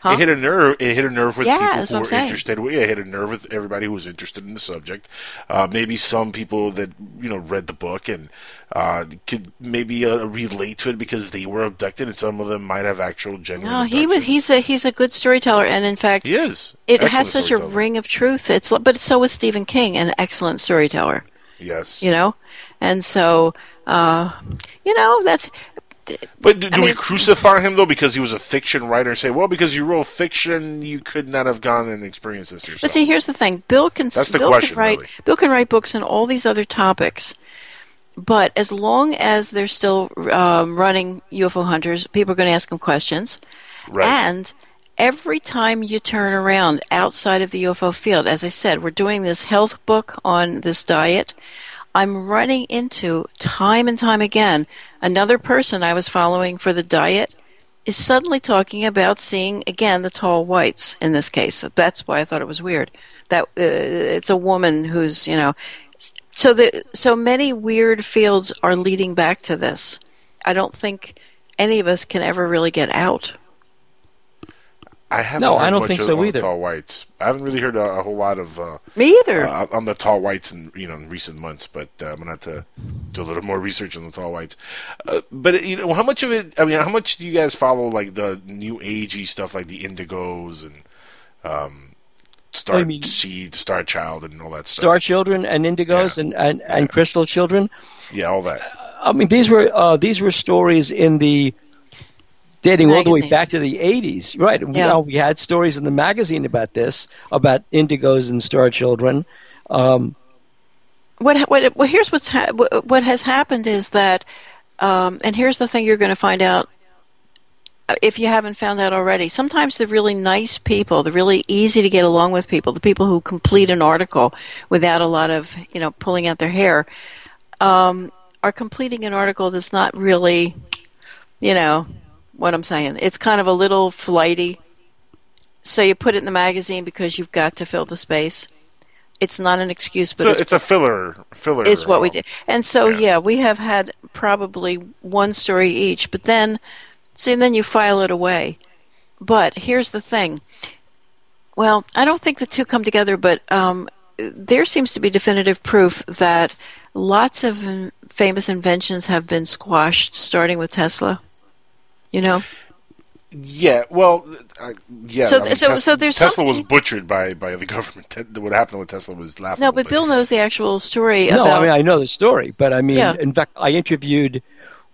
Huh? It hit a nerve. It hit a nerve with Yeah, people who were saying. interested. Yeah, it hit a nerve with everybody who was interested in the subject. Uh, maybe some people that you know read the book and uh, could maybe uh, relate to it because they were abducted, and some of them might have actual genuine. No, he was. He's a he's a good storyteller, and in fact, He is. It Excellent has such a ring of truth. It's but so is Stephen King, an excellent storyteller. Yes. You know, and so uh, you know that's. But do, do I we crucify him though because he was a fiction writer and say, well, because you wrote fiction, you could not have gone and experienced this yourself? But see, here's the thing: Bill can That's the Bill question, can write really. Bill can write books on all these other topics. But as long as they're still um, running UFO hunters, people are going to ask him questions. Right. And every time you turn around outside of the UFO field, as I said, we're doing this health book on this diet. I'm running into time and time again another person I was following for the diet is suddenly talking about seeing again the tall whites in this case. That's why I thought it was weird. That uh, it's a woman who's you know, so the so many weird fields are leading back to this. I don't think any of us can ever really get out. I haven't No, heard I don't much think of- so on the either. Tall whites. I haven't really heard a, a whole lot of uh, Me either. uh, on the tall whites in you know in recent months. But uh, I'm gonna have to do a little more research on the tall whites. Uh, but you know, how much of it? I mean, how much do you guys follow like the new agey stuff, like the Indigos and um, Star I mean- Seed, Star Child, and all that stuff? Star Children and Indigos and, and, and Crystal Children. Yeah, all that. I mean, these were uh, these were stories in the dating all the way back to the '80s, right? Yeah. you know, we had stories in the magazine about this, about Indigos and Star Children. Um, what what well here's what's ha- what what has happened is that um, and here's the thing you're going to find out uh, if you haven't found out already sometimes the really nice people the really easy to get along with people the people who complete an article without a lot of you know pulling out their hair um, are completing an article that's not really you know what i'm saying it's kind of a little flighty so you put it in the magazine because you've got to fill the space it's not an excuse but So it's it's a filler. Filler. is what we did. And so, yeah. we have had probably one story each, but then, see, and then you file it away. But here's the thing. Well, I don't think the two come together, but um, there seems to be definitive proof that lots of famous inventions have been squashed, starting with Tesla. You know? Yeah, well, I, yeah. So- I mean, so- Tes- so there's Tesla was butchered by by the government. Te- What happened with Tesla was laughable. No, but Bill knows the actual story no, about. I mean I know the story, but I mean, Yeah. in fact, I interviewed.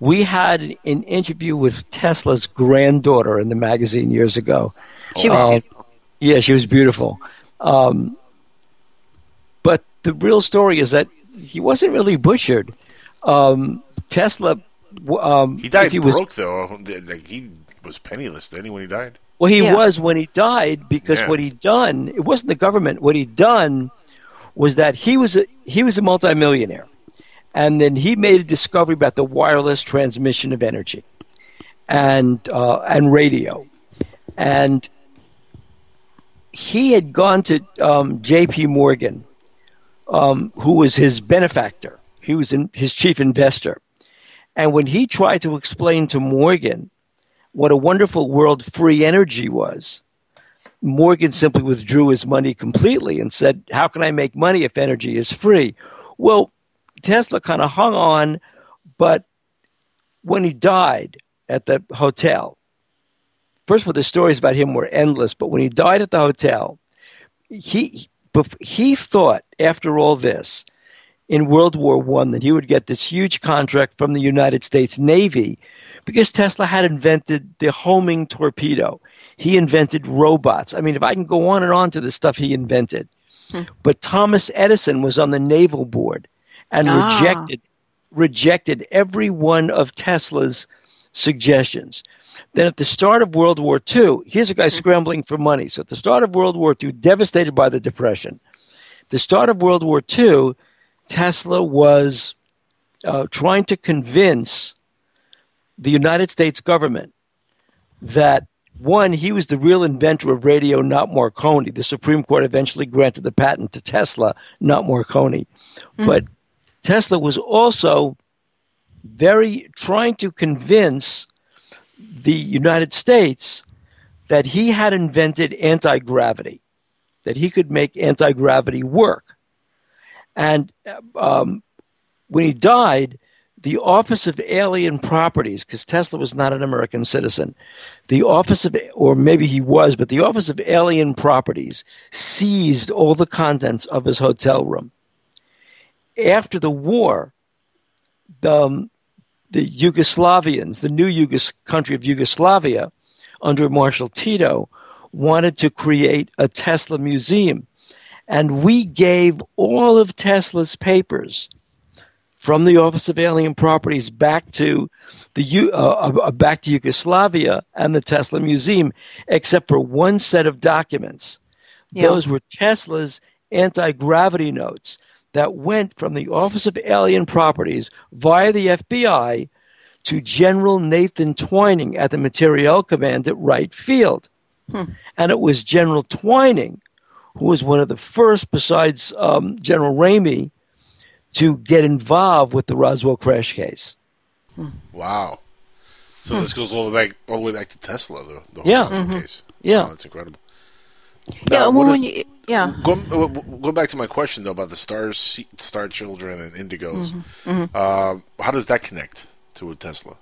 We had an interview with Tesla's granddaughter in the magazine years ago. She was Um, beautiful. Yeah, she was beautiful. Um, but the real story is that he wasn't really butchered. Um, Tesla. W- Um, he died if he was, broke though. Like he was penniless. Didn't when he died? Well, he Yeah. was when he died because Yeah. what he'd done, it wasn't the government. What he'd done was that he was a, he was a multimillionaire, and then he made a discovery about the wireless transmission of energy, and uh, and radio, and he had gone to um, J.P. Morgan, um, who was his benefactor. He was in, his chief investor, and when he tried to explain to Morgan what a wonderful world free energy was, Morgan simply withdrew his money completely and said, How can I make money if energy is free? Well, Tesla kind of hung on, but when he died at the hotel, first of all, the stories about him were endless, but when he died at the hotel, he, he thought after all this, in World War One, that he would get this huge contract from the United States Navy because Tesla had invented the homing torpedo. He invented robots. I mean, if I can go on and on to the stuff he invented. But Thomas Edison was on the naval board and Ah. rejected rejected every one of Tesla's suggestions. Then at the start of World War II, here's a guy scrambling for money. So at the start of World War II, devastated by the Depression, the start of World War II, Tesla was uh, trying to convince the United States government that one, he was the real inventor of radio, not Marconi. The Supreme Court eventually granted the patent to Tesla, not Marconi. But Tesla was also very trying to convince the United States that he had invented anti gravity, that he could make anti gravity work. And um, when he died, the Office of Alien Properties, because Tesla was not an American citizen, the Office of, or maybe he was, but the Office of Alien Properties seized all the contents of his hotel room. After the war, the, um, the Yugoslavians, the new Yugos- country of Yugoslavia, under Marshal Tito, wanted to create a Tesla museum. And we gave all of Tesla's papers from the Office of Alien Properties back to the U- uh, uh, back to Yugoslavia and the Tesla Museum, except for one set of documents. Yeah. Those were Tesla's anti gravity notes that went from the Office of Alien Properties via the FBI to General Nathan Twining at the Materiel Command at Wright Field. And it was General Twining who was one of the first, besides um, General Ramey, to get involved with the Roswell crash case. Wow. So this goes all the way back, all the way back to Tesla, the, the whole Yeah. Roswell Mhm. case. Yeah. Oh, that's incredible. Yeah, Now, well, what when is- you, yeah. Going, uh, go back to my question though about the stars, star children, and indigos. Mhm, mhm. Uh, how does that connect to a Tesla?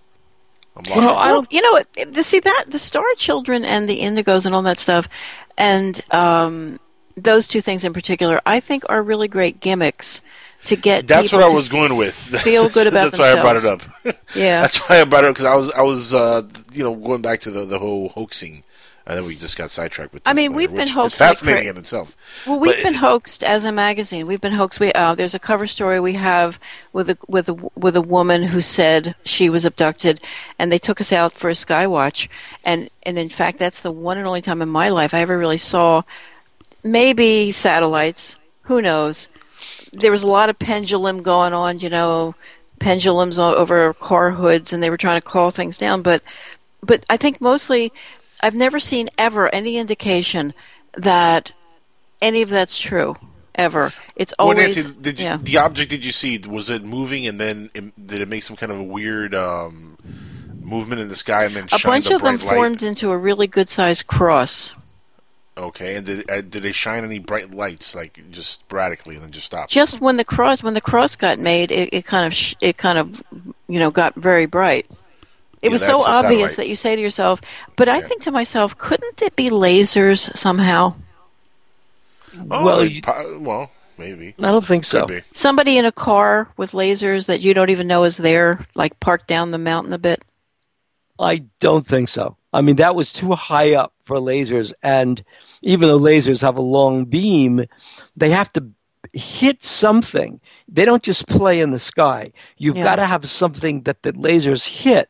I'm lost. Well, I don't. You know, see that the Star Children and the Indigos and all that stuff, and um, those two things in particular, I think are really great gimmicks to get. That's what I was going with. Feel good about That's why I brought it up. Yeah. that's why I brought it up because I was I was uh, you know going back to the the whole hoaxing, and then we just got sidetracked with. I mean, we've been hoaxed fascinating cra- in itself. Well, we've But- been hoaxed as a magazine. We've been hoaxed. We uh, there's a cover story we have with a with a with a woman who said she was abducted, and they took us out for a sky watch, and and in fact, that's the one and only time in my life I ever really saw maybe satellites. Who knows? There was a lot of pendulum going on. You know, pendulums over car hoods, and they were trying to call things down. But but I think mostly, I've never seen ever any indication that any of that's true ever. It's Well, always Nancy, did you, yeah. the object did you see? Was it moving, and then it, did it make some kind of a weird um, movement in the sky, and then a bunch of them light? formed into a really good sized cross. Okay, and did uh, did they shine any bright lights, like just sporadically, and then just stop? Just when the cross when the cross got made, it, it kind of sh- it kind of you know got very bright. It Yeah, was so obvious satellite. that you say to yourself, but I think to myself, couldn't it be lasers somehow? Oh, Well, you- well, maybe. I don't think so. Somebody in a car with lasers that you don't even know is there, like parked down the mountain a bit. I don't think so. I mean, that was too high up for lasers, and even though lasers have a long beam, they have to hit something. They don't just play in the sky. You've Yeah. got to have something that the lasers hit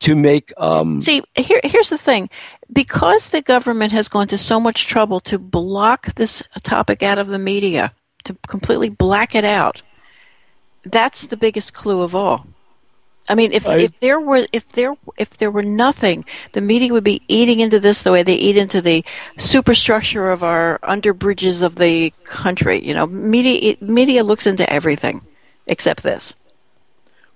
to make. Um, See, here, here's the thing. Because the government has gone to so much trouble to block this topic out of the media, to completely black it out, that's the biggest clue of all. I mean, if, I- if there were if there if there were nothing, the media would be eating into this the way they eat into the superstructure of our underbridges of the country. You know, media media looks into everything except this.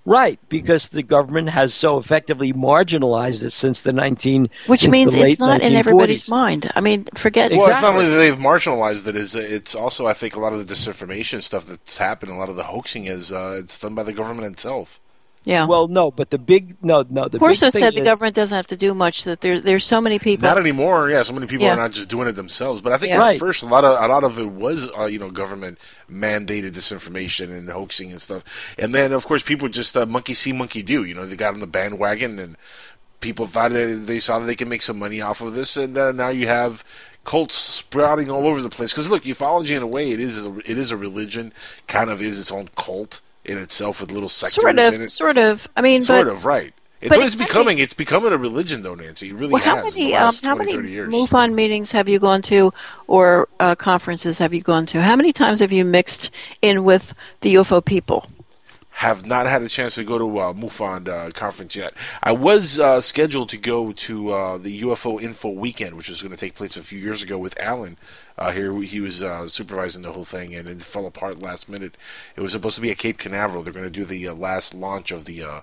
Right, because the government has so effectively marginalized it since the 19 Which means it's not in everybody's mind. I mean, forget Well, it's not only that they've marginalized it; is it's also I think a lot of the disinformation stuff that's happened, a lot of the hoaxing is uh, it's done by the government itself. Yeah. Well, no, but the big no no the Corso big said the is- government doesn't have to do much. That there there's so many people. Not anymore. Yeah, so many people Yeah. are not just doing it themselves. But I think Yeah. at Right. first a lot of a lot of it was uh, you know government mandated disinformation and hoaxing and stuff. And then of course people just uh, monkey see monkey do. You know they got on the bandwagon and people thought that they saw that they could make some money off of this, and uh, now you have cults sprouting all over the place. Because look, ufology in a way it is it is a religion, kind of is its own cult in itself with little sectors sort in of, it. sort of. I mean, sort but, of right. It's but it's can be- becoming. It's becoming a religion, though, Nancy. It really Well, how has. many the um, how 20, many 30 years. MUFON meetings have you gone to, or uh, conferences have you gone to? How many times have you mixed in with the UFO people? Have not had a chance to go to uh, MUFON uh, conference yet. I was uh, scheduled to go to uh, the UFO Info Weekend, which was going to take place a few years ago with Alan. Uh, here he was uh, supervising the whole thing, and it fell apart last minute. It was supposed to be at Cape Canaveral. They're going to do the uh, last launch of the uh,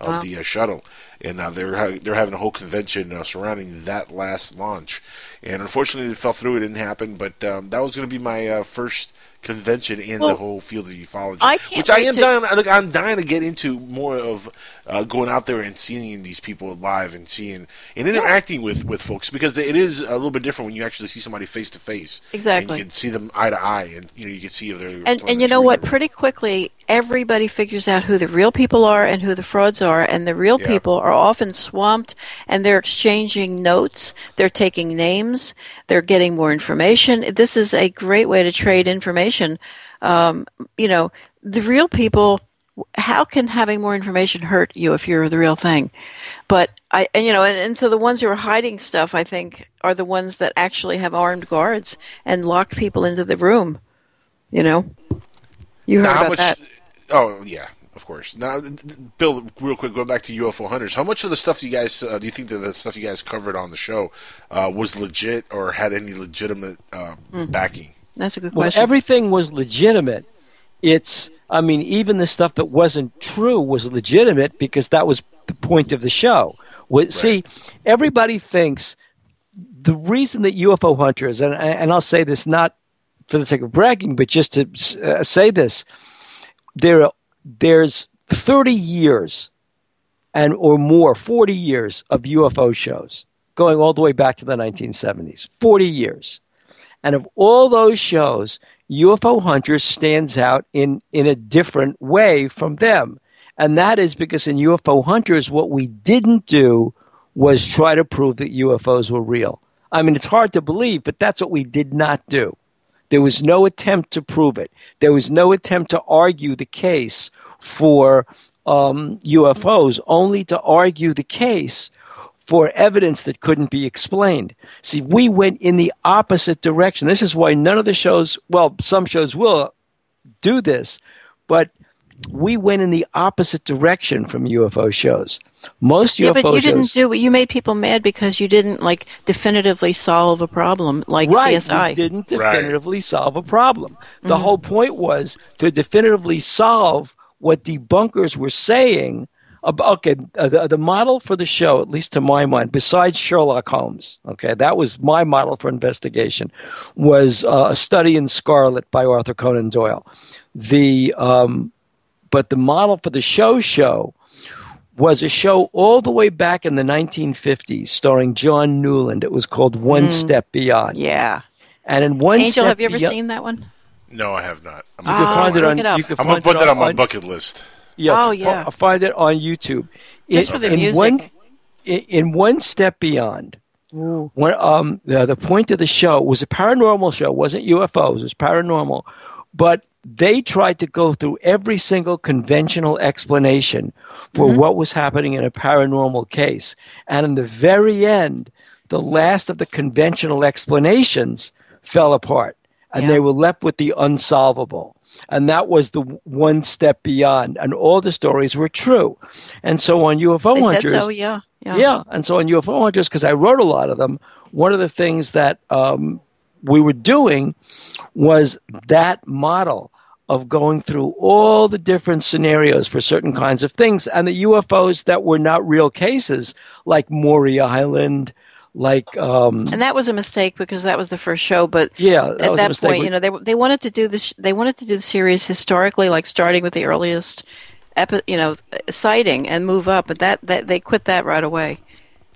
of Wow. the uh, shuttle, and uh, they're ha- they're having a whole convention uh, surrounding that last launch. And unfortunately, it fell through. It didn't happen. But um, that was going to be my uh, first convention and Well, the whole field of ufology, I can't which I am to- dying. Look, I'm dying to get into more of uh, going out there and seeing these people live and seeing and interacting with, with folks because it is a little bit different when you actually see somebody face to face. Exactly. And you can see them eye to eye, and you know you can see if they're And and you know what? Pretty quickly, everybody figures out who the real people are and who the frauds are. And the real Yeah. people are often swamped, and they're exchanging notes. They're taking names. They're getting more information. This is a great way to trade information. Um, you know, the real people. How can having more information hurt you if you're the real thing? But I, and, you know, and, and so the ones who are hiding stuff, I think, are the ones that actually have armed guards and lock people into the room. You know, you heard Now, about much? that. Oh yeah, of course. Now, th- th- Bill, real quick, going back to UFO hunters, how much of the stuff you guys uh, do you think that the stuff you guys covered on the show uh, was legit or had any legitimate uh, Hmm. backing? That's a good question. Well, question. everything was legitimate. It's, I mean, even the stuff that wasn't true was legitimate because that was the point of the show. Was, See, everybody thinks the reason that UFO hunters, and, and I'll say this not for the sake of bragging, but just to uh, say this, there there's 30 years and or more, 40 years of UFO shows going all the way back to the 1970s. 40 years. And of all those shows, UFO Hunters stands out in, in a different way from them. And that is because in UFO Hunters, what we didn't do was try to prove that UFOs were real. I mean, it's hard to believe, but that's what we did not do. There was no attempt to prove it. There was no attempt to argue the case for um, UFOs, only to argue the case for evidence that couldn't be explained. See, we went in the opposite direction. This is why none of the shows, well, some shows will do this, but we went in the opposite direction from UFO shows. Most UFO yeah, but you shows, didn't do. You made people mad because you didn't like definitively solve a problem like right, CSI. we didn't definitively solve a problem. The whole point was to definitively solve what debunkers were saying. ab- Okay, uh, the, the model for the show, at least to my mind, besides Sherlock Holmes, okay, that was my model for investigation, was uh, a study in Scarlet by Arthur Conan Doyle. The um, but the model for the show show was a show all the way back in the 1950s, starring John Newland. It was called One Mm. Step Beyond. Yeah. And in One Angel, Step have you ever Beyond- seen that one? No, I have not. I'm You gonna can find it on. it. You can I'm gonna put that on my bucket list. Yeah, Oh, f- yeah. f- find it on YouTube. Just In- for the in music. One, in, in one step beyond, when, um, the, the point of the show was a paranormal show. It wasn't UFOs. It was paranormal, but they tried to go through every single conventional explanation for Mm-hmm. what was happening in a paranormal case, and in the very end, the last of the conventional explanations fell apart, and they were left with the unsolvable. And that was the one step beyond, and all the stories were true. And so on UFO They said Hunters, so. Yeah. Yeah. yeah, and so on UFO Hunters, because I wrote a lot of them, one of the things that um, we were doing was that model of going through all the different scenarios for certain kinds of things, and the UFOs that were not real cases, like Maury Island, like um, And that was a mistake because that was the first show. But yeah, that at that point, you know, they they wanted to do this. They wanted to do the series historically, like starting with the earliest, epi, you know, sighting and move up. But that, that they quit that right away.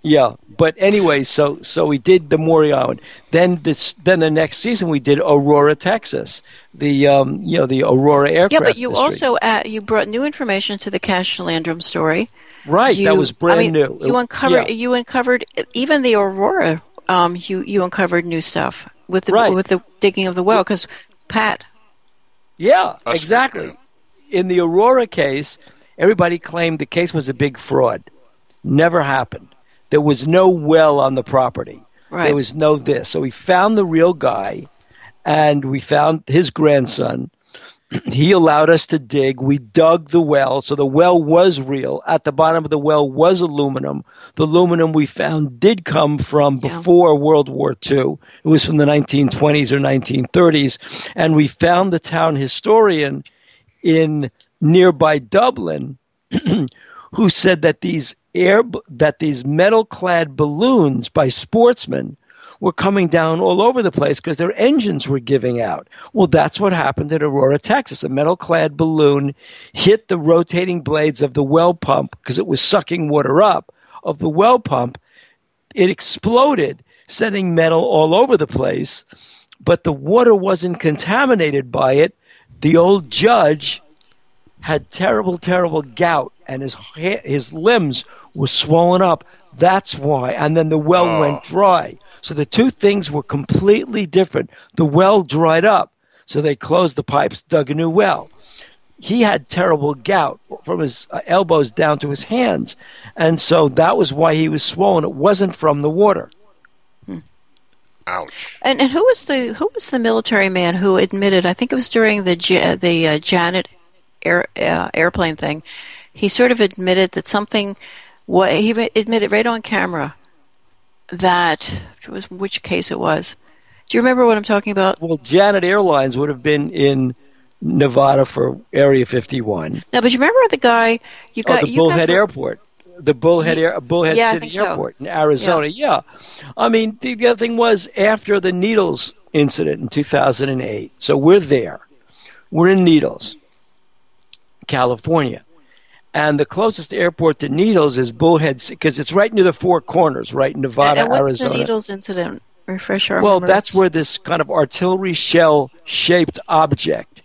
Yeah, but anyway, so so we did the Maury Island. Then this, then the next season we did Aurora, Texas. The um, you know, the Aurora aircraft. yeah, but you district. also uh, you brought new information to the Cash Landrum story. right. You- that was brand I mean, new. You uncovered yeah. you uncovered even the Aurora. Um, you you uncovered new stuff with the Right. with the digging of the well because Pat. Yeah, exactly. In the Aurora case, everybody claimed the case was a big fraud. Never happened. There was no well on the property. Right. There was no this. So we found the real guy, and we found his grandson. he allowed us to dig. We dug the well, so the well was real. At the bottom of the well was aluminum. The aluminum we found did come from before World War II. It was from the 1920s or 1930s, and we found the town historian in nearby Dublin who said that these air that these metal clad balloons by sportsmen were coming down all over the place because their engines were giving out. Well, that's what happened at Aurora, Texas. A metal clad balloon hit the rotating blades of the well pump because it was sucking water up of the well pump. It exploded, sending metal all over the place, but the water wasn't contaminated by it. The old judge had terrible, terrible gout, and his his limbs were swollen up. That's why. And then the well went dry. So the two things were completely different. The well dried up, so they closed the pipes, dug a new well. He had terrible gout from his uh, elbows down to his hands, and so that was why he was swollen. It wasn't from the water. Ouch. And and who was the who was the military man who admitted? I think it was during the the uh, Janet air, uh, airplane thing. He sort of admitted that something. What he admitted right on camera that it was which case it was. Do you remember what I'm talking about? Well, Janet Airlines would have been in Nevada for Area 51. No, but you remember the guy you got Oh, got the you guys Bullhead were- Airport. the Bullhead Air, Bullhead Yeah, City think so. Airport in Arizona. Yeah. I mean, the, the other thing was after the Needles incident in 2008. So we're there. We're in Needles, California. And the closest airport to Needles is Bullhead because it's right near the Four Corners, right in Nevada, and what's Arizona. the Needles incident? Refresh our Well, memories. that's where this kind of artillery shell shaped object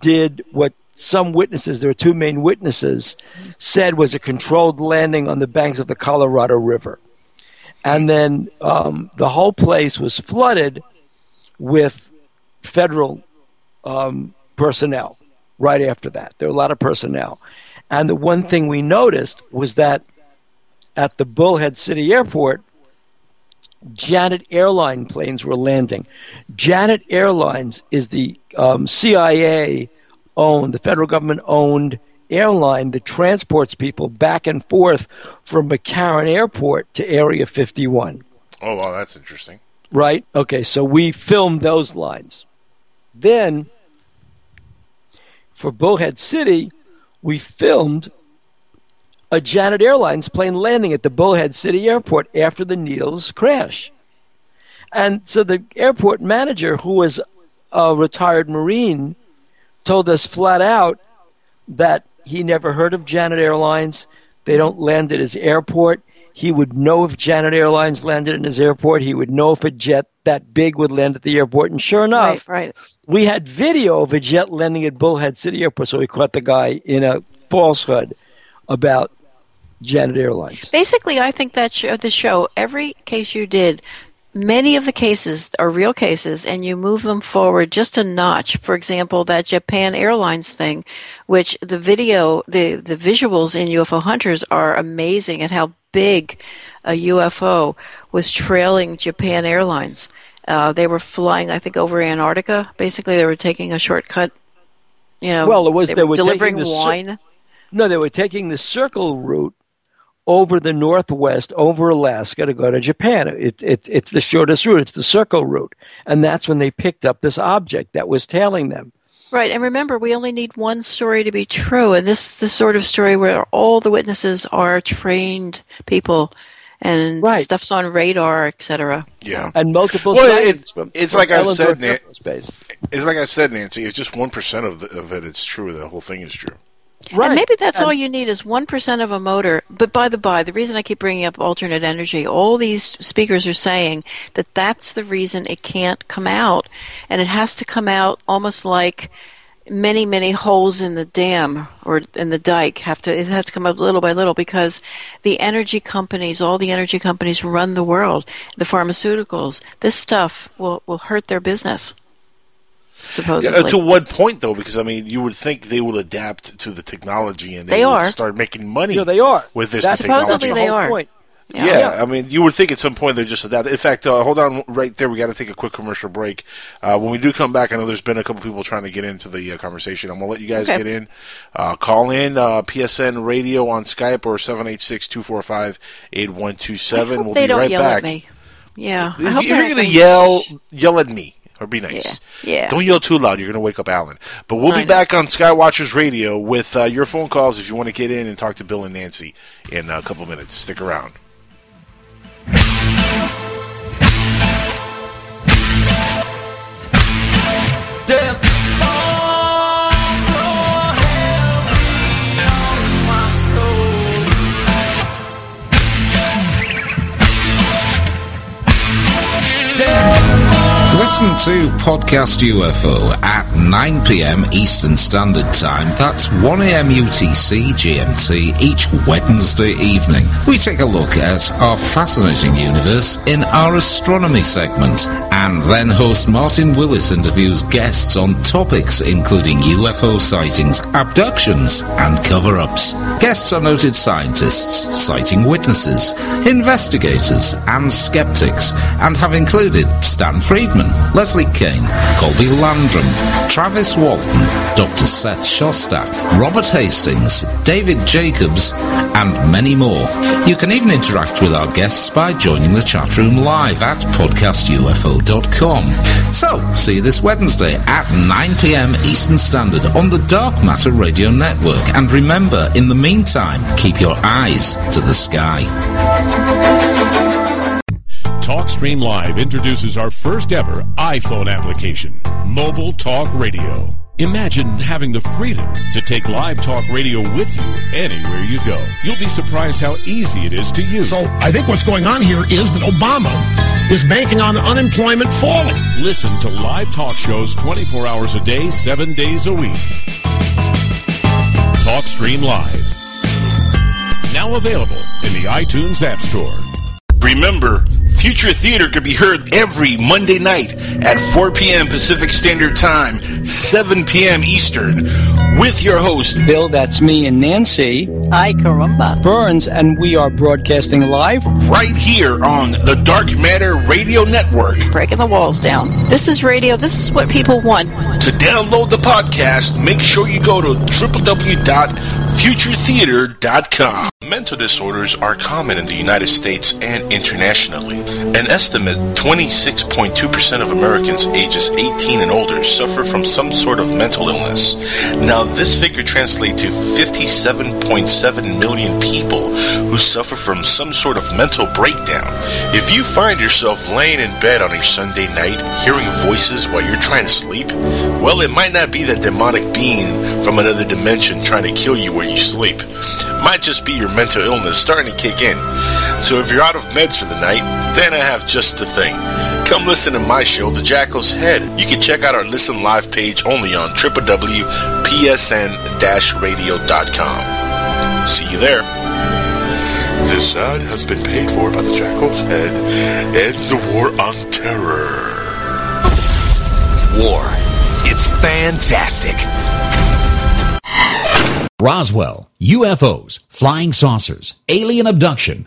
did what some witnesses, there were two main witnesses, said was a controlled landing on the banks of the Colorado River. And then um, the whole place was flooded with federal um, personnel right after that. There were a lot of personnel. And the one thing we noticed was that at the Bullhead City Airport, Janet Airline planes were landing. Janet Airlines is the um, CIA owned, the federal government owned airline that transports people back and forth from McCarran Airport to Area 51. Oh, wow, that's interesting. Right? Okay, so we filmed those lines. Then, for Bullhead City, we filmed a Janet Airlines plane landing at the Bullhead City Airport after the Needles crash. And so the airport manager, who was a retired Marine, told us flat out that he never heard of Janet Airlines. They don't land at his airport. He would know if Janet Airlines landed in his airport. He would know if a jet that big would land at the airport. And sure enough, right, right. We had video of a jet landing at Bullhead City Airport, so we caught the guy in a falsehood about Janet Airlines. Basically, I think that show, the show, every case you did, many of the cases are real cases, and you move them forward just a notch. For example, that Japan Airlines thing, which the video, the the visuals in UFO Hunters are amazing at how big a UFO was trailing Japan Airlines. Uh, they were flying, I think, over Antarctica. Basically, they were taking a shortcut. You know, well, it was they, they were were delivering the cir- wine. no, they were taking the circle route over the northwest, over Alaska to go to Japan. It, it, it's the shortest route. It's the circle route, and that's when they picked up this object that was tailing them. Right, and remember, we only need one story to be true, and this this sort of story where all the witnesses are trained people, and Right. stuff's on radar, etc. Yeah. and multiple Well, it, from- it's from like I said, Air Nan- Force it's like I said, Nancy. It's just one percent of, the, of it. It's true. The whole thing is true. And maybe that's And- all you need is one percent of a motor. But by the by, the reason I keep bringing up alternate energy, all these speakers are saying that that's the reason it can't come out, and it has to come out almost like many many holes in the dam or in the dike have to it has to come up little by little because the energy companies all the energy companies run the world the pharmaceuticals this stuff will will hurt their business supposedly Yeah, uh, to what point, though? Because I mean, you would think they will adapt to the technology and they, They would are. start making money. Yeah, they are. with this That's technology. supposedly they whole are point. Yeah. I mean, you would think at some point they're just adapt. In fact, uh, hold on right there. We got to take a quick commercial break. Uh, when we do come back, I know there's been a couple people trying to get into the uh, conversation. I'm going to let you guys Okay. get in. Uh, call in uh, PSN Radio on Skype or 786-245-8127. We'll they be don't right yell back. at me yeah I If, hope if you're going to gonna- yell, yell at me or be nice. Yeah, yeah. Don't yell too loud. You're going to wake up Alan. But we'll I be know. back on Skywatchers Radio with uh, your phone calls if you want to get in and talk to Bill and Nancy in a couple minutes. Stick around. Death Listen to Podcast UFO at 9 p.m. Eastern Standard Time. That's 1 a.m. UTC GMT each Wednesday evening. We take a look at our fascinating universe in our astronomy segment, and then host Martin Willis interviews guests on topics including UFO sightings, abductions, and cover ups. Guests are noted scientists, sighting witnesses, investigators, and skeptics, and have included Stan Friedman, Leslie Kean, Colby Landrum, Travis Walton, Dr. Seth Shostak, Robert Hastings, David Jacobs, and many more. You can even interact with our guests by joining the chat room live at podcastufo.com. So, see you this Wednesday at 9pm Eastern Standard on the Dark Matter Radio Network. And remember, in the meantime, keep your eyes to the sky. TalkStream Live introduces our first ever iPhone application, Mobile Talk Radio. Imagine having the freedom to take live talk radio with you anywhere you go. You'll be surprised how easy it is to use. So I think what's going on here is that Obama is banking on unemployment falling. Listen to live talk shows 24 hours a day, 7 days a week. TalkStream Live. Now available in the iTunes App Store. Remember, Future Theater can be heard every Monday night at 4 p.m. Pacific Standard Time, 7 p.m. Eastern, with your host, Bill, that's me and Nancy. Hi, Carumba. Birnes, and we are broadcasting live right here on the Dark Matter Radio Network. Breaking the walls down. This is radio. This is what people want. To download the podcast, make sure you go to www.futuretheater.com. Mental disorders are common in the United States and internationally. An estimate 26.2% of Americans ages 18 and older suffer from some sort of mental illness. Now, this figure translates to 57.7 million people who suffer from some sort of mental breakdown. If you find yourself laying in bed on a Sunday night hearing voices while you're trying to sleep, well, it might not be that demonic being from another dimension trying to kill you where you sleep. Might just be your mental illness starting to kick in. So if you're out of meds for the night, then I have just the thing. Come listen to my show, The Jackal's Head. You can check out our Listen Live page only on www.psn-radio.com. See you there. This ad has been paid for by The Jackal's Head and the War on Terror. War. It's fantastic. Roswell, UFOs, flying saucers, alien abduction.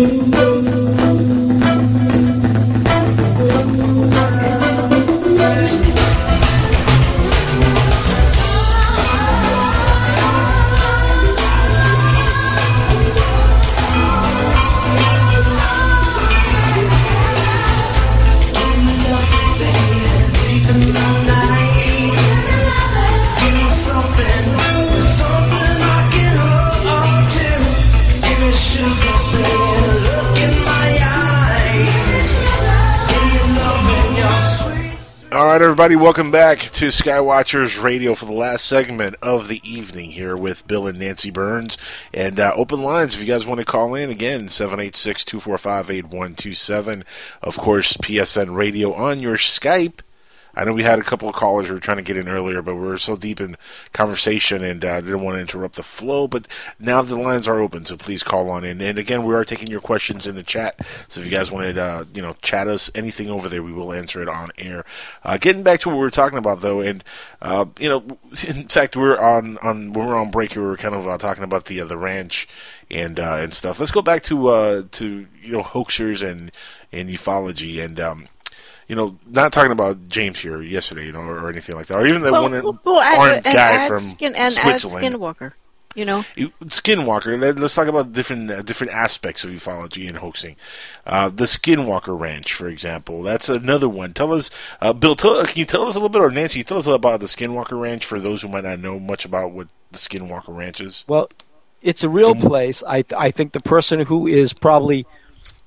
All right, everybody, welcome back to Skywatchers Radio for the last segment of the evening here with Bill and Nancy Birnes. And uh, open lines if you guys want to call in again 786 245 8127. Of course, PSN Radio on your Skype. I know we had a couple of callers who were trying to get in earlier, but we were so deep in conversation and uh, didn't want to interrupt the flow. But now the lines are open, so please call on in. And again, we are taking your questions in the chat. So if you guys wanted, uh, you know, chat us anything over there, we will answer it on air. Uh, getting back to what we were talking about, though, and uh, you know, in fact, we we're on on when we were on break, here we were kind of uh, talking about the uh, the ranch and and stuff. Let's go back to uh, to you know hoaxers and and ufology and. Um, you know, not talking about James here yesterday, you know, or, anything like that, or even the well, one well, well, add- orange and guy add from skin, and add Switzerland. Skinwalker. You know, Skinwalker. Let, us talk about different uh, different aspects of ufology and hoaxing. Uh, the Skinwalker Ranch, for example, that's another one. Tell us, uh, Bill. Tell, can you tell us a little bit, or Nancy, tell us about the Skinwalker Ranch for those who might not know much about what the Skinwalker Ranch is. Well, it's a real place. I I think the person who is probably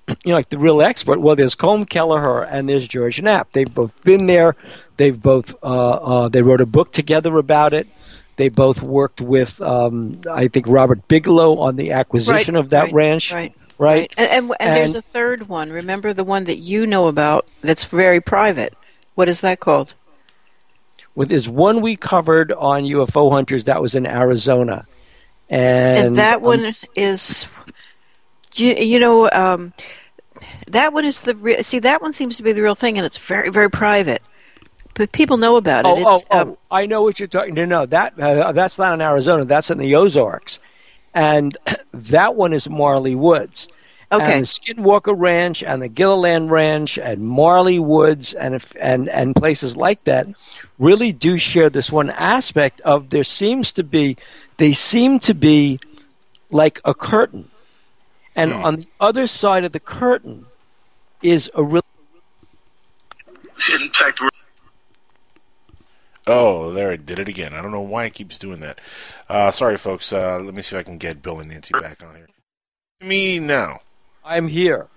you know like the real expert. Well, there's Colm Kelleher and there's George Knapp. They've both been there. They've both uh, uh, they wrote a book together about it. They both worked with um, I think Robert Bigelow on the acquisition Right, of that right, ranch. right, Right. And, and, and there's a third one. Remember the one that you know about that's very private. What is that called? Well, there's one we covered on UFO hunters that was in Arizona, and, And, that um, one is, you, you know, um, that one is the re- see. That one seems to be the real thing, and it's very, very private. But people know about it. Oh, oh, It's, um, oh, I know what you're talking. No, no, that uh, that's not in Arizona. That's in the Ozarks, and that one is Marley Woods. Okay. And the Skinwalker Ranch and the Gilliland Ranch and Marley Woods and if- and and places like that really do share this one aspect of there seems to be they seem to be like a curtain, and Hmm. on the other side of the curtain is a real. In fact, we're Oh, there it did it again. I don't know why it keeps doing that. Uh, sorry, folks. Uh, let me see if I can get Bill and Nancy back on here. Me now. I'm here.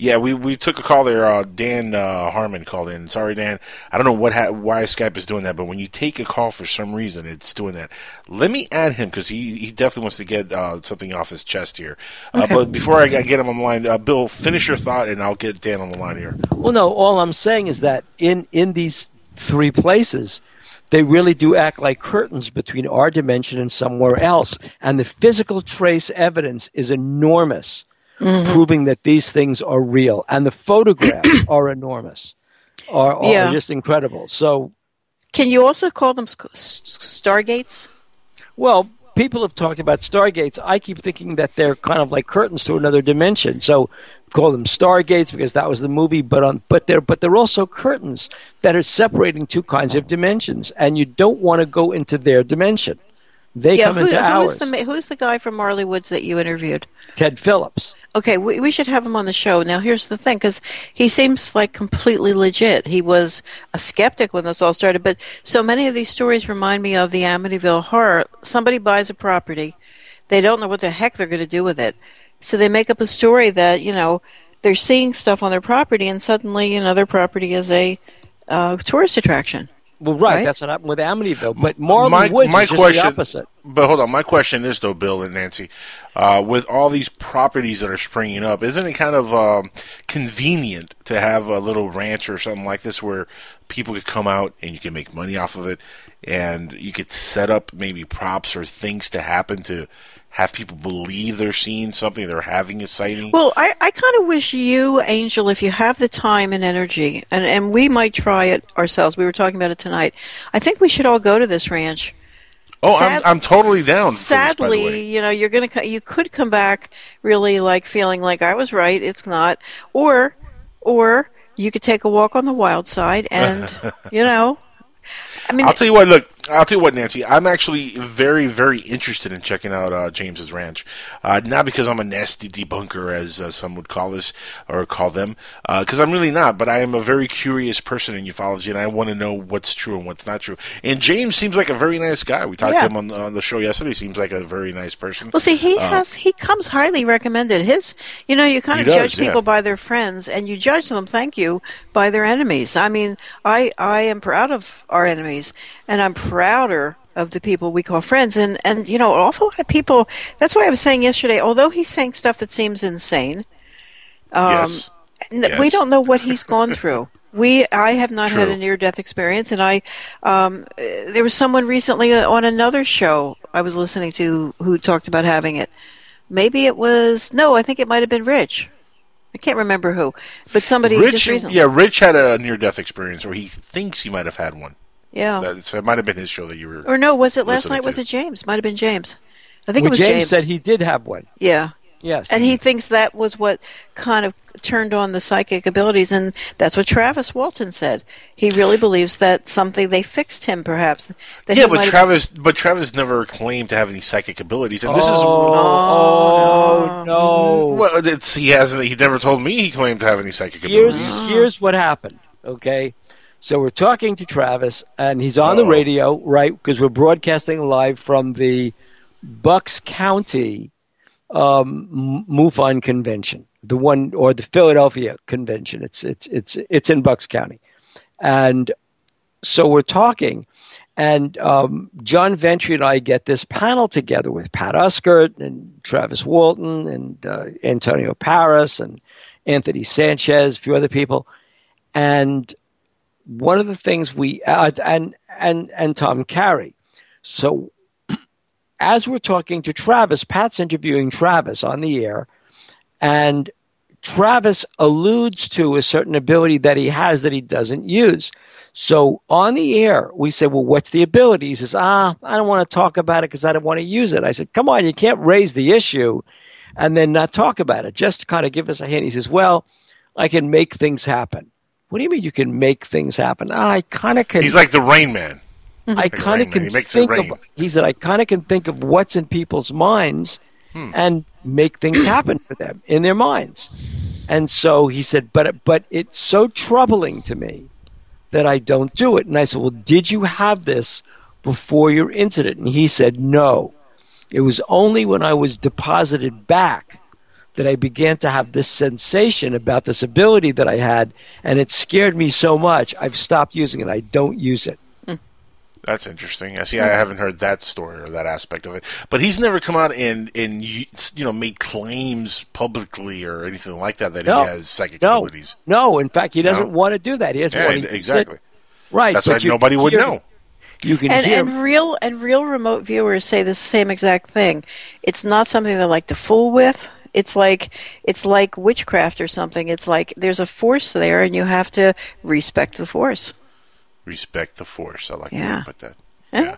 Yeah, we, we took a call there. Uh, Dan uh, Harmon called in. Sorry, Dan. I don't know what ha- why Skype is doing that, but when you take a call for some reason, it's doing that. Let me add him because he, he definitely wants to get uh, something off his chest here. Uh, But before I, I get him on the line, uh, Bill, finish your thought, and I'll get Dan on the line here. Well, no. All I'm saying is that in in these three places, they really do act like curtains between our dimension and somewhere else, and the physical trace evidence is enormous, Mhm. proving that these things are real, and the photographs are enormous, are, are Yeah. just incredible. So, can you also call them stargates? well. People have talked about stargates. I keep thinking that they're kind of like curtains to another dimension. So call them stargates because that was the movie. But on, but they're but they're also curtains that are separating two kinds of dimensions, and you don't want to go into their dimension. They yeah, come who- into who's ours. the who's the guy from Marley Woods that you interviewed? Ted Phillips. Okay, we, we should have him on the show. Now, here's the thing, because he seems like completely legit. He was a skeptic when this all started, but so many of these stories remind me of the Amityville horror. Somebody buys a property, they don't know what the heck they're going to do with it, so they make up a story that you know they're seeing stuff on their property, and suddenly you know their property is a uh, tourist attraction. Well, right, Right? that's what happened with Amityville. But Marley my, Woods my is just question, the opposite. But hold on, my question is though, Bill and Nancy, uh, with all these properties that are springing up, isn't it kind of um, convenient to have a little ranch or something like this where people could come out and you can make money off of it, and you could set up maybe props or things to happen to have people believe they're seeing something, they're having a sighting. Well, I, I kind of wish you, Angel, if you have the time and energy, and, and we might try it ourselves. We were talking about it tonight. I think we should all go to this ranch. oh, sad- I'm I'm totally down. for this, by the Sadly, way. you know, you're gonna you could come back really like feeling like I was right. It's not, or or you could take a walk on the wild side, and you know, I mean, I'll tell you what. Look, I'll tell you what, Nancy. I'm actually very, very interested in checking out uh, James's ranch. Uh, not because I'm a nasty debunker, as uh, some would call us or call them, because I'm really not. But I am a very curious person in ufology, and I want to know what's true and what's not true. And James seems like a very nice guy. We talked Yeah. to him on, on the show yesterday. He seems like a very nice person. Well, see, he Uh, has he comes highly recommended. His, you know, you kind of does, judge yeah. people by their friends, and you judge them, thank you, by their enemies. I mean, I I am proud of our enemies, and I'm prouder of the people we call friends. And and you know, an awful lot of people. That's why I was saying yesterday. Although he's saying stuff that seems insane, um, Yes. Yes. we don't know what he's gone through. We, I have not had a near-death experience, and I, um, there was someone recently uh, on another show I was listening to who talked about having it. Maybe it was no, I think it might have been Rich. I can't remember who, but somebody just Rich, recently. yeah, Rich had a near-death experience, or he thinks he might have had one. Yeah. That, so it might have been his show that you were. Or no, was it last listening night? Was it James? Might have been James. I think Well, it was James, James. said he did have one. Yeah. Yes. And he thinks that was what kind of turned on the psychic abilities, and that's what Travis Walton said. He really believes that something they fixed him, perhaps. That yeah, but might have- Travis, but Travis never claimed to have any psychic abilities, and this is. Oh, oh no. Mm-hmm. Well, it's, he hasn't. He never told me he claimed to have any psychic here's abilities. here's what happened. Okay, so we're talking to Travis, and he's on the radio, right? Because we're broadcasting live from the Bucks County um, MUFON convention, the one or the Philadelphia convention. It's it's it's it's in Bucks County, and so we're talking. And um, John Ventre and I get this panel together with Pat Uskert and Travis Walton and uh, Antonio Paris and Anthony Sanchez, a few other people. And one of the things we uh, and and and Tom Carey. So as we're talking to Travis, Pat's interviewing Travis on the air, and Travis alludes to a certain ability that he has that he doesn't use. So on the air, we say, Well, what's the ability? He says, Ah, I don't want to talk about it because I don't want to use it. I said, Come on, you can't raise the issue and then not talk about it. Just to kind of give us a hint. He says, Well, I can make things happen. What do you mean you can make things happen? I kind of can. He's like the Rain Man. I kind of can He think of. He said, I kind of can think of what's in people's minds Hmm. and make things happen for them in their minds. And so he said, but but it's so troubling to me that I don't do it. And I said, well, did you have this before your incident? And he said, no. It was only when I was deposited back that I began to have this sensation about this ability that I had, and it scared me so much. I've stopped using it. I don't use it. Hmm. That's interesting. I see. I hmm. haven't heard that story or that aspect of it. But he's never come out and and you you know made claims publicly or anything like that that No. he has psychic No, abilities. no. In fact, he doesn't No? want to do that. He doesn't Yeah, want to use exactly. it. Right. That's but why you nobody would know. You can and, hear. and real and real remote viewers say the same exact thing. It's not something they like to fool with. It's like it's like witchcraft or something. It's like there's a force there, and you have to respect the force. Respect the force. I like the Yeah. you put that. Yeah.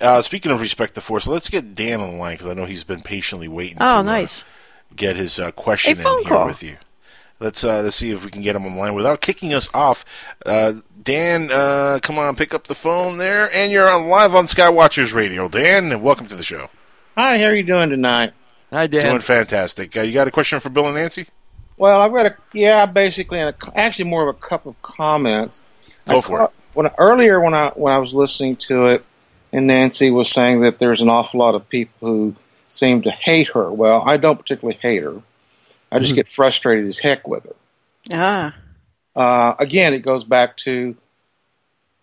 Uh, speaking of respect the force, let's get Dan on the line because I know he's been patiently waiting. Oh, to, uh, nice. get his uh, question in here call. with you. Let's uh, let's see if we can get him on the line without kicking us off. Uh, Dan, uh, come on, pick up the phone there, and you're on live on Skywatchers Radio. Dan, welcome to the show. Hi, how are you doing tonight? Hi, Dan. Doing fantastic. Uh, you got a question for Bill and Nancy? Well, I've got a yeah, basically, and a, actually more of a couple of comments. Go I for caught- When earlier, when I when I was listening to it, and Nancy was saying that there's an awful lot of people who seem to hate her. Well, I don't particularly hate her. I just Mhm. get frustrated as heck with her. Ah, Uh, again, it goes back to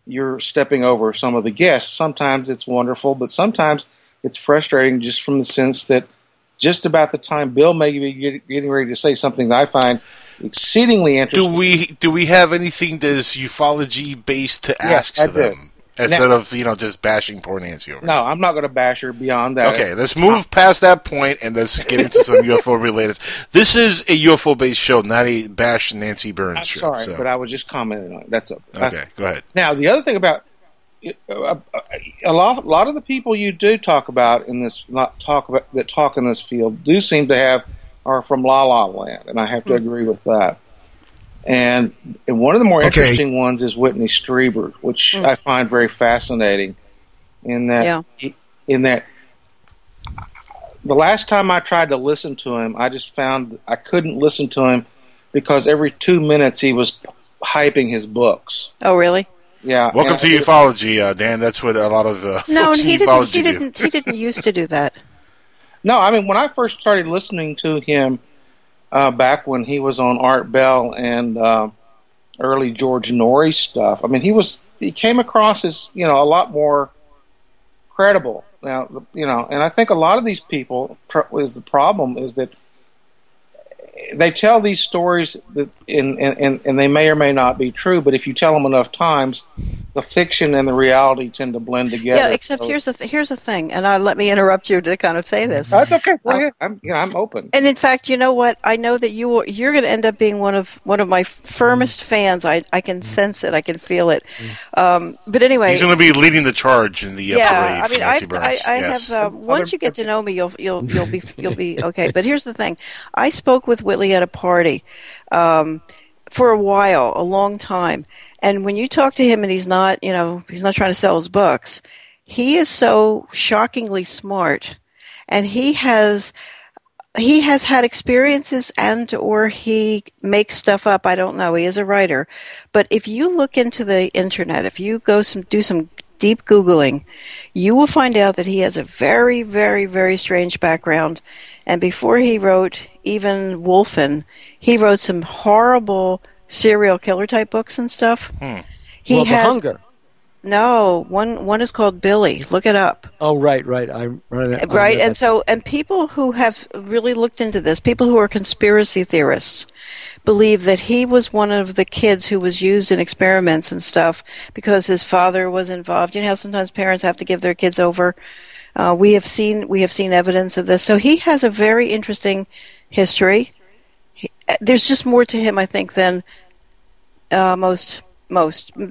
you're stepping over some of the guests. Sometimes it's wonderful, but sometimes it's frustrating just from the sense that just about the time Bill may be getting ready to say something that I find exceedingly interesting. Do we do we have anything that is ufology based to ask I to do. them instead Now- of you know just bashing poor Nancy over? no, I'm not going to bash her beyond that. Okay, let's move past that point and let's get into some UFO related. This is a UFO based show, not a bash Nancy Birnes I'm show. sorry, so- but I was just commenting on it. That's okay, go ahead. Now, the other thing about uh, a lot, a lot of the people you do talk about in this, not talk about that talk in this field, do seem to have are from La La Land, and I have to agree with that. And, and one of the more Okay. interesting ones is Whitley Strieber, which I find very fascinating. In that, Yeah. in that, the last time I tried to listen to him, I just found I couldn't listen to him because every two minutes he was p- hyping his books. oh really? Yeah. Welcome and to ufology, uh, Dan. That's what a lot of uh, No, folks and in he didn't. ufology He do. didn't. He didn't used to do that. No, I mean when I first started listening to him uh, back when he was on Art Bell and uh, early George Noory stuff. I mean he was he came across as you know a lot more credible. Now you know, and I think a lot of these people is the problem is that they tell these stories that and, and, and, and they may or may not be true, but if you tell them enough times, the fiction and the reality tend to blend together. Yeah, except So- here's the th- here's the thing, and uh, let me interrupt you to kind of say this. That's okay. Go ahead. I'm you know, I'm open. And in fact, you know what? I know that you will, you're going to end up being one of one of my firmest fans. I I can sense it. I can feel it. Um, but anyway, He's going to be leading the charge in the uh, yeah, parade I mean, Nancy I, I, I yes. have. Uh, once you get to know me, you'll you'll you'll be you'll be okay. But here's the thing: I spoke with Whitley at a party um, for a while, a long time, and when you talk to him, and he's not, you know, he's not trying to sell his books. He is so shockingly smart, and he has he has had experiences and or he makes stuff up. I don't know. He is a writer. But if you look into the internet if you go some do some deep googling you will find out that he has a very very very strange background. And before he wrote even wolfen he wrote some horrible serial killer type books and stuff Hmm. he well, has hunger. No, one one is called Billy. Look it up. Oh, right, right. I'm right. right and so and people who have really looked into this people who are conspiracy theorists believe that he was one of the kids who was used in experiments and stuff because his father was involved you know how sometimes parents have to give their kids over uh, we have seen we have seen evidence of this so he has a very interesting history. He, uh, there's just more to him i think than uh, most most the,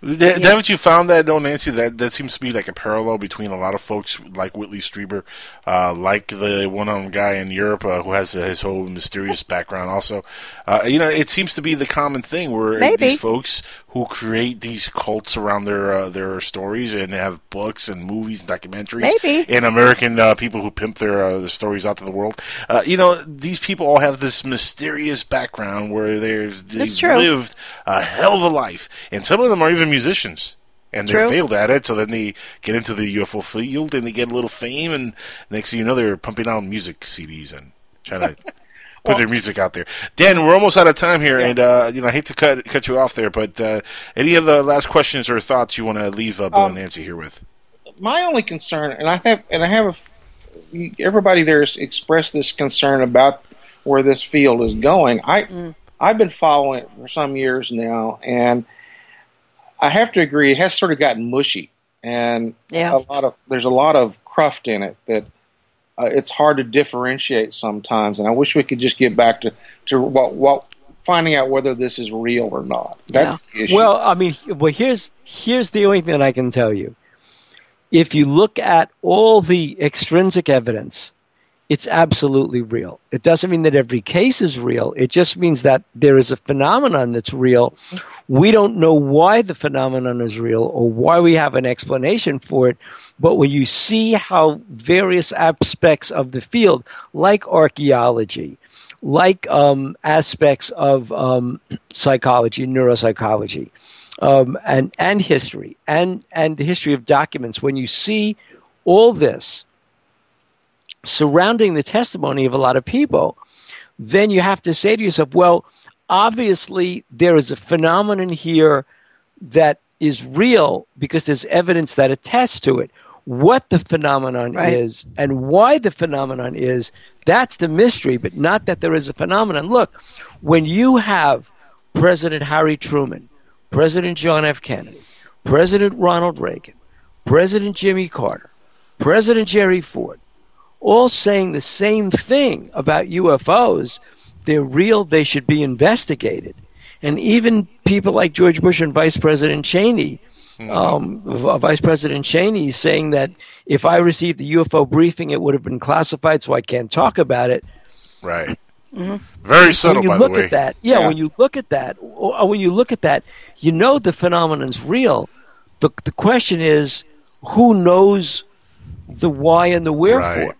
the, Th- Haven't you found that, though, Nancy? That that seems to be like a parallel between a lot of folks like Whitley Strieber, uh, like the one-on guy in Europe uh, who has uh, his whole mysterious background. Also, uh, you know, it seems to be the common thing where Maybe. these folks who create these cults around their uh, their stories and have books and movies and documentaries, Maybe. and American uh, people who pimp their uh, the stories out to the world. Uh, you know, these people all have this mysterious background where they've, they've lived a hell of a life, and some of them are even musicians. And they True. failed at it, so then they get into the UFO field and they get a little fame, and next thing you know, they're pumping out music CDs and trying to put their music out there. Dan, we're almost out of time here, and uh, you know I hate to cut cut you off there, but uh, any of the last questions or thoughts you want to leave uh, Bill and Um, Nancy here with? my only concern, and I have, and I have, a f everybody there has expressed this concern about where this field is going. I, I've been following it for some years now, and I have to agree, it has sort of gotten mushy, and Yeah. a lot of there's a lot of cruft in it that uh, it's hard to differentiate sometimes. And I wish we could just get back to to what what finding out whether this is real or not. That's the issue. Well, I mean, well, here's here's the only thing that I can tell you. If you look at all the extrinsic evidence, it's absolutely real. It doesn't mean that every case is real. It just means that there is a phenomenon that's real. We don't know why the phenomenon is real or why we have an explanation for it. But when you see how various aspects of the field, like archaeology, like um, aspects of um, psychology, neuropsychology, um, and and history, and and the history of documents. When you see all this surrounding the testimony of a lot of people, then you have to say to yourself, well, obviously there is a phenomenon here that is real because there's evidence that attests to it. What the phenomenon Right. is and why the phenomenon is, that's the mystery, but not that there is a phenomenon. Look, when you have President Harry Truman, President John F. Kennedy, President Ronald Reagan, President Jimmy Carter, President Jerry Ford, all saying the same thing about UFOs. They're real, they should be investigated. And even people like George Bush and Vice President Cheney, um, Vice President Cheney saying that if I received the UFO briefing, it would have been classified, so I can't talk about it. Right. Mhm. Very subtle, when you by look the way. at that, yeah, Yeah. when you look at that, or when you look at that, you know the phenomenon's real. The the question is, who knows the why and the wherefore? Right.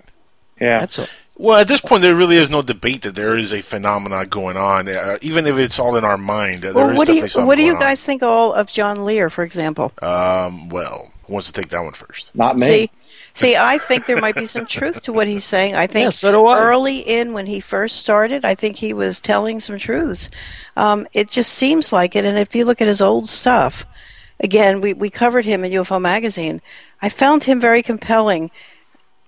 Yeah, that's all. Well, at this point, there really is no debate that there is a phenomenon going on, uh, even if it's all in our mind. uh, Well, is what do you what do you going guys think all of John Lear, for example? Um, well, who wants to take that one first? Not See, see, I think there might be some truth to what he's saying. I think Yeah, so do I. early in when he first started, I think he was telling some truths. Um, it just seems like it. And if you look at his old stuff, again, we, we covered him in UFO magazine. I found him very compelling.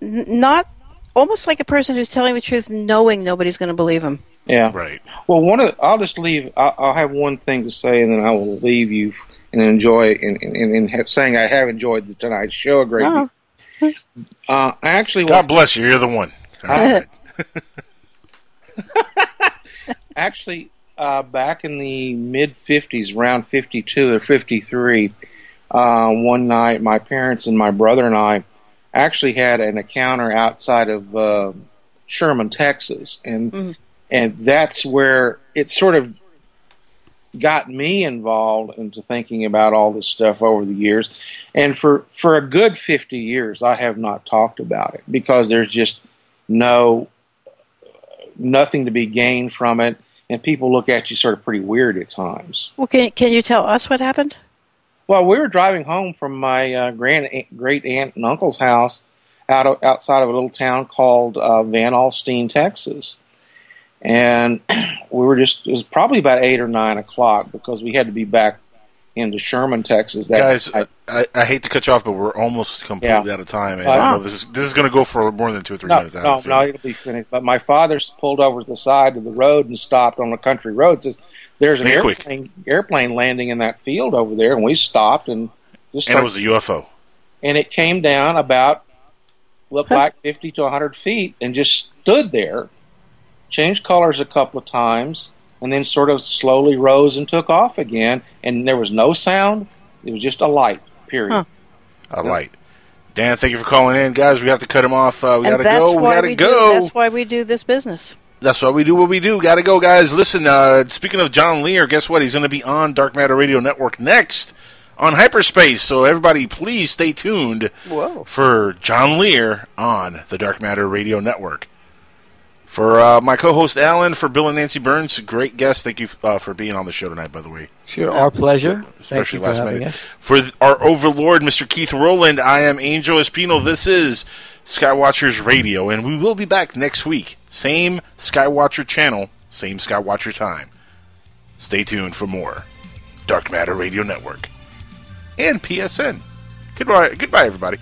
N- not almost like a person who's telling the truth, knowing nobody's going to believe him. Yeah. Right. Well, one of I'll just leave. I'll, I'll have one thing to say, and then I will leave you and enjoy and and, and have, saying I have enjoyed the tonight's show a great Oh. Uh, I actually God bless you. You're the one. All right. actually uh, back in the mid 50s, around 52 or 53, uh, one night my parents and my brother and I actually had an encounter outside of uh, Sherman, Texas, and and that's where it sort of got me involved into thinking about all this stuff over the years. And for for a good 50 years, I have not talked about it because there's just no nothing to be gained from it, and people look at you sort of pretty weird at times. Well, can, can you tell us what happened? Well, we were driving home from my uh, grand great aunt and uncle's house out of, outside of a little town called uh, Van Alstyne, Texas, and we were just it was probably about eight or nine o'clock because we had to be back into Sherman, Texas. That Guys, I, I, I hate to cut you off, but we're almost completely Yeah. out of time. And Uh, I know this is this is going to go for more than two or three no, minutes. I no, no, it'll be finished. But my father pulled over to the side of the road and stopped on a country road. Says, "There's an Make it quick. airplane airplane landing in that field over there," and we stopped and just And it was a UFO. and it came down about looked like 50 to 100 feet and just stood there changed colors a couple of times and then sort of slowly rose and took off again and there was no sound it was just a light period A light. Dan, thank you for calling in, guys. We have to cut him off. Uh, we and got to go. We got to we go. do. That's why we do this business. That's why we do what we do. Got to go, guys. Listen, uh, speaking of John Lear, guess what? He's going to be on Dark Matter Radio Network next on Hyperspace. So everybody, please stay tuned Whoa. for John Lear on the Dark Matter Radio Network. For uh, my co-host Alan, for Bill and Nancy Birnes, great guest. Thank you uh, for being on the show tonight. By the way, Sure, our pleasure. Thank especially you last minute. us. For our overlord, Mr. Keith Rowland, I am Angel Espino. This is Skywatchers Radio, and we will be back next week. Same Skywatcher channel, same Skywatcher time. Stay tuned for more Dark Matter Radio Network and PSN. Goodbye, goodbye, everybody.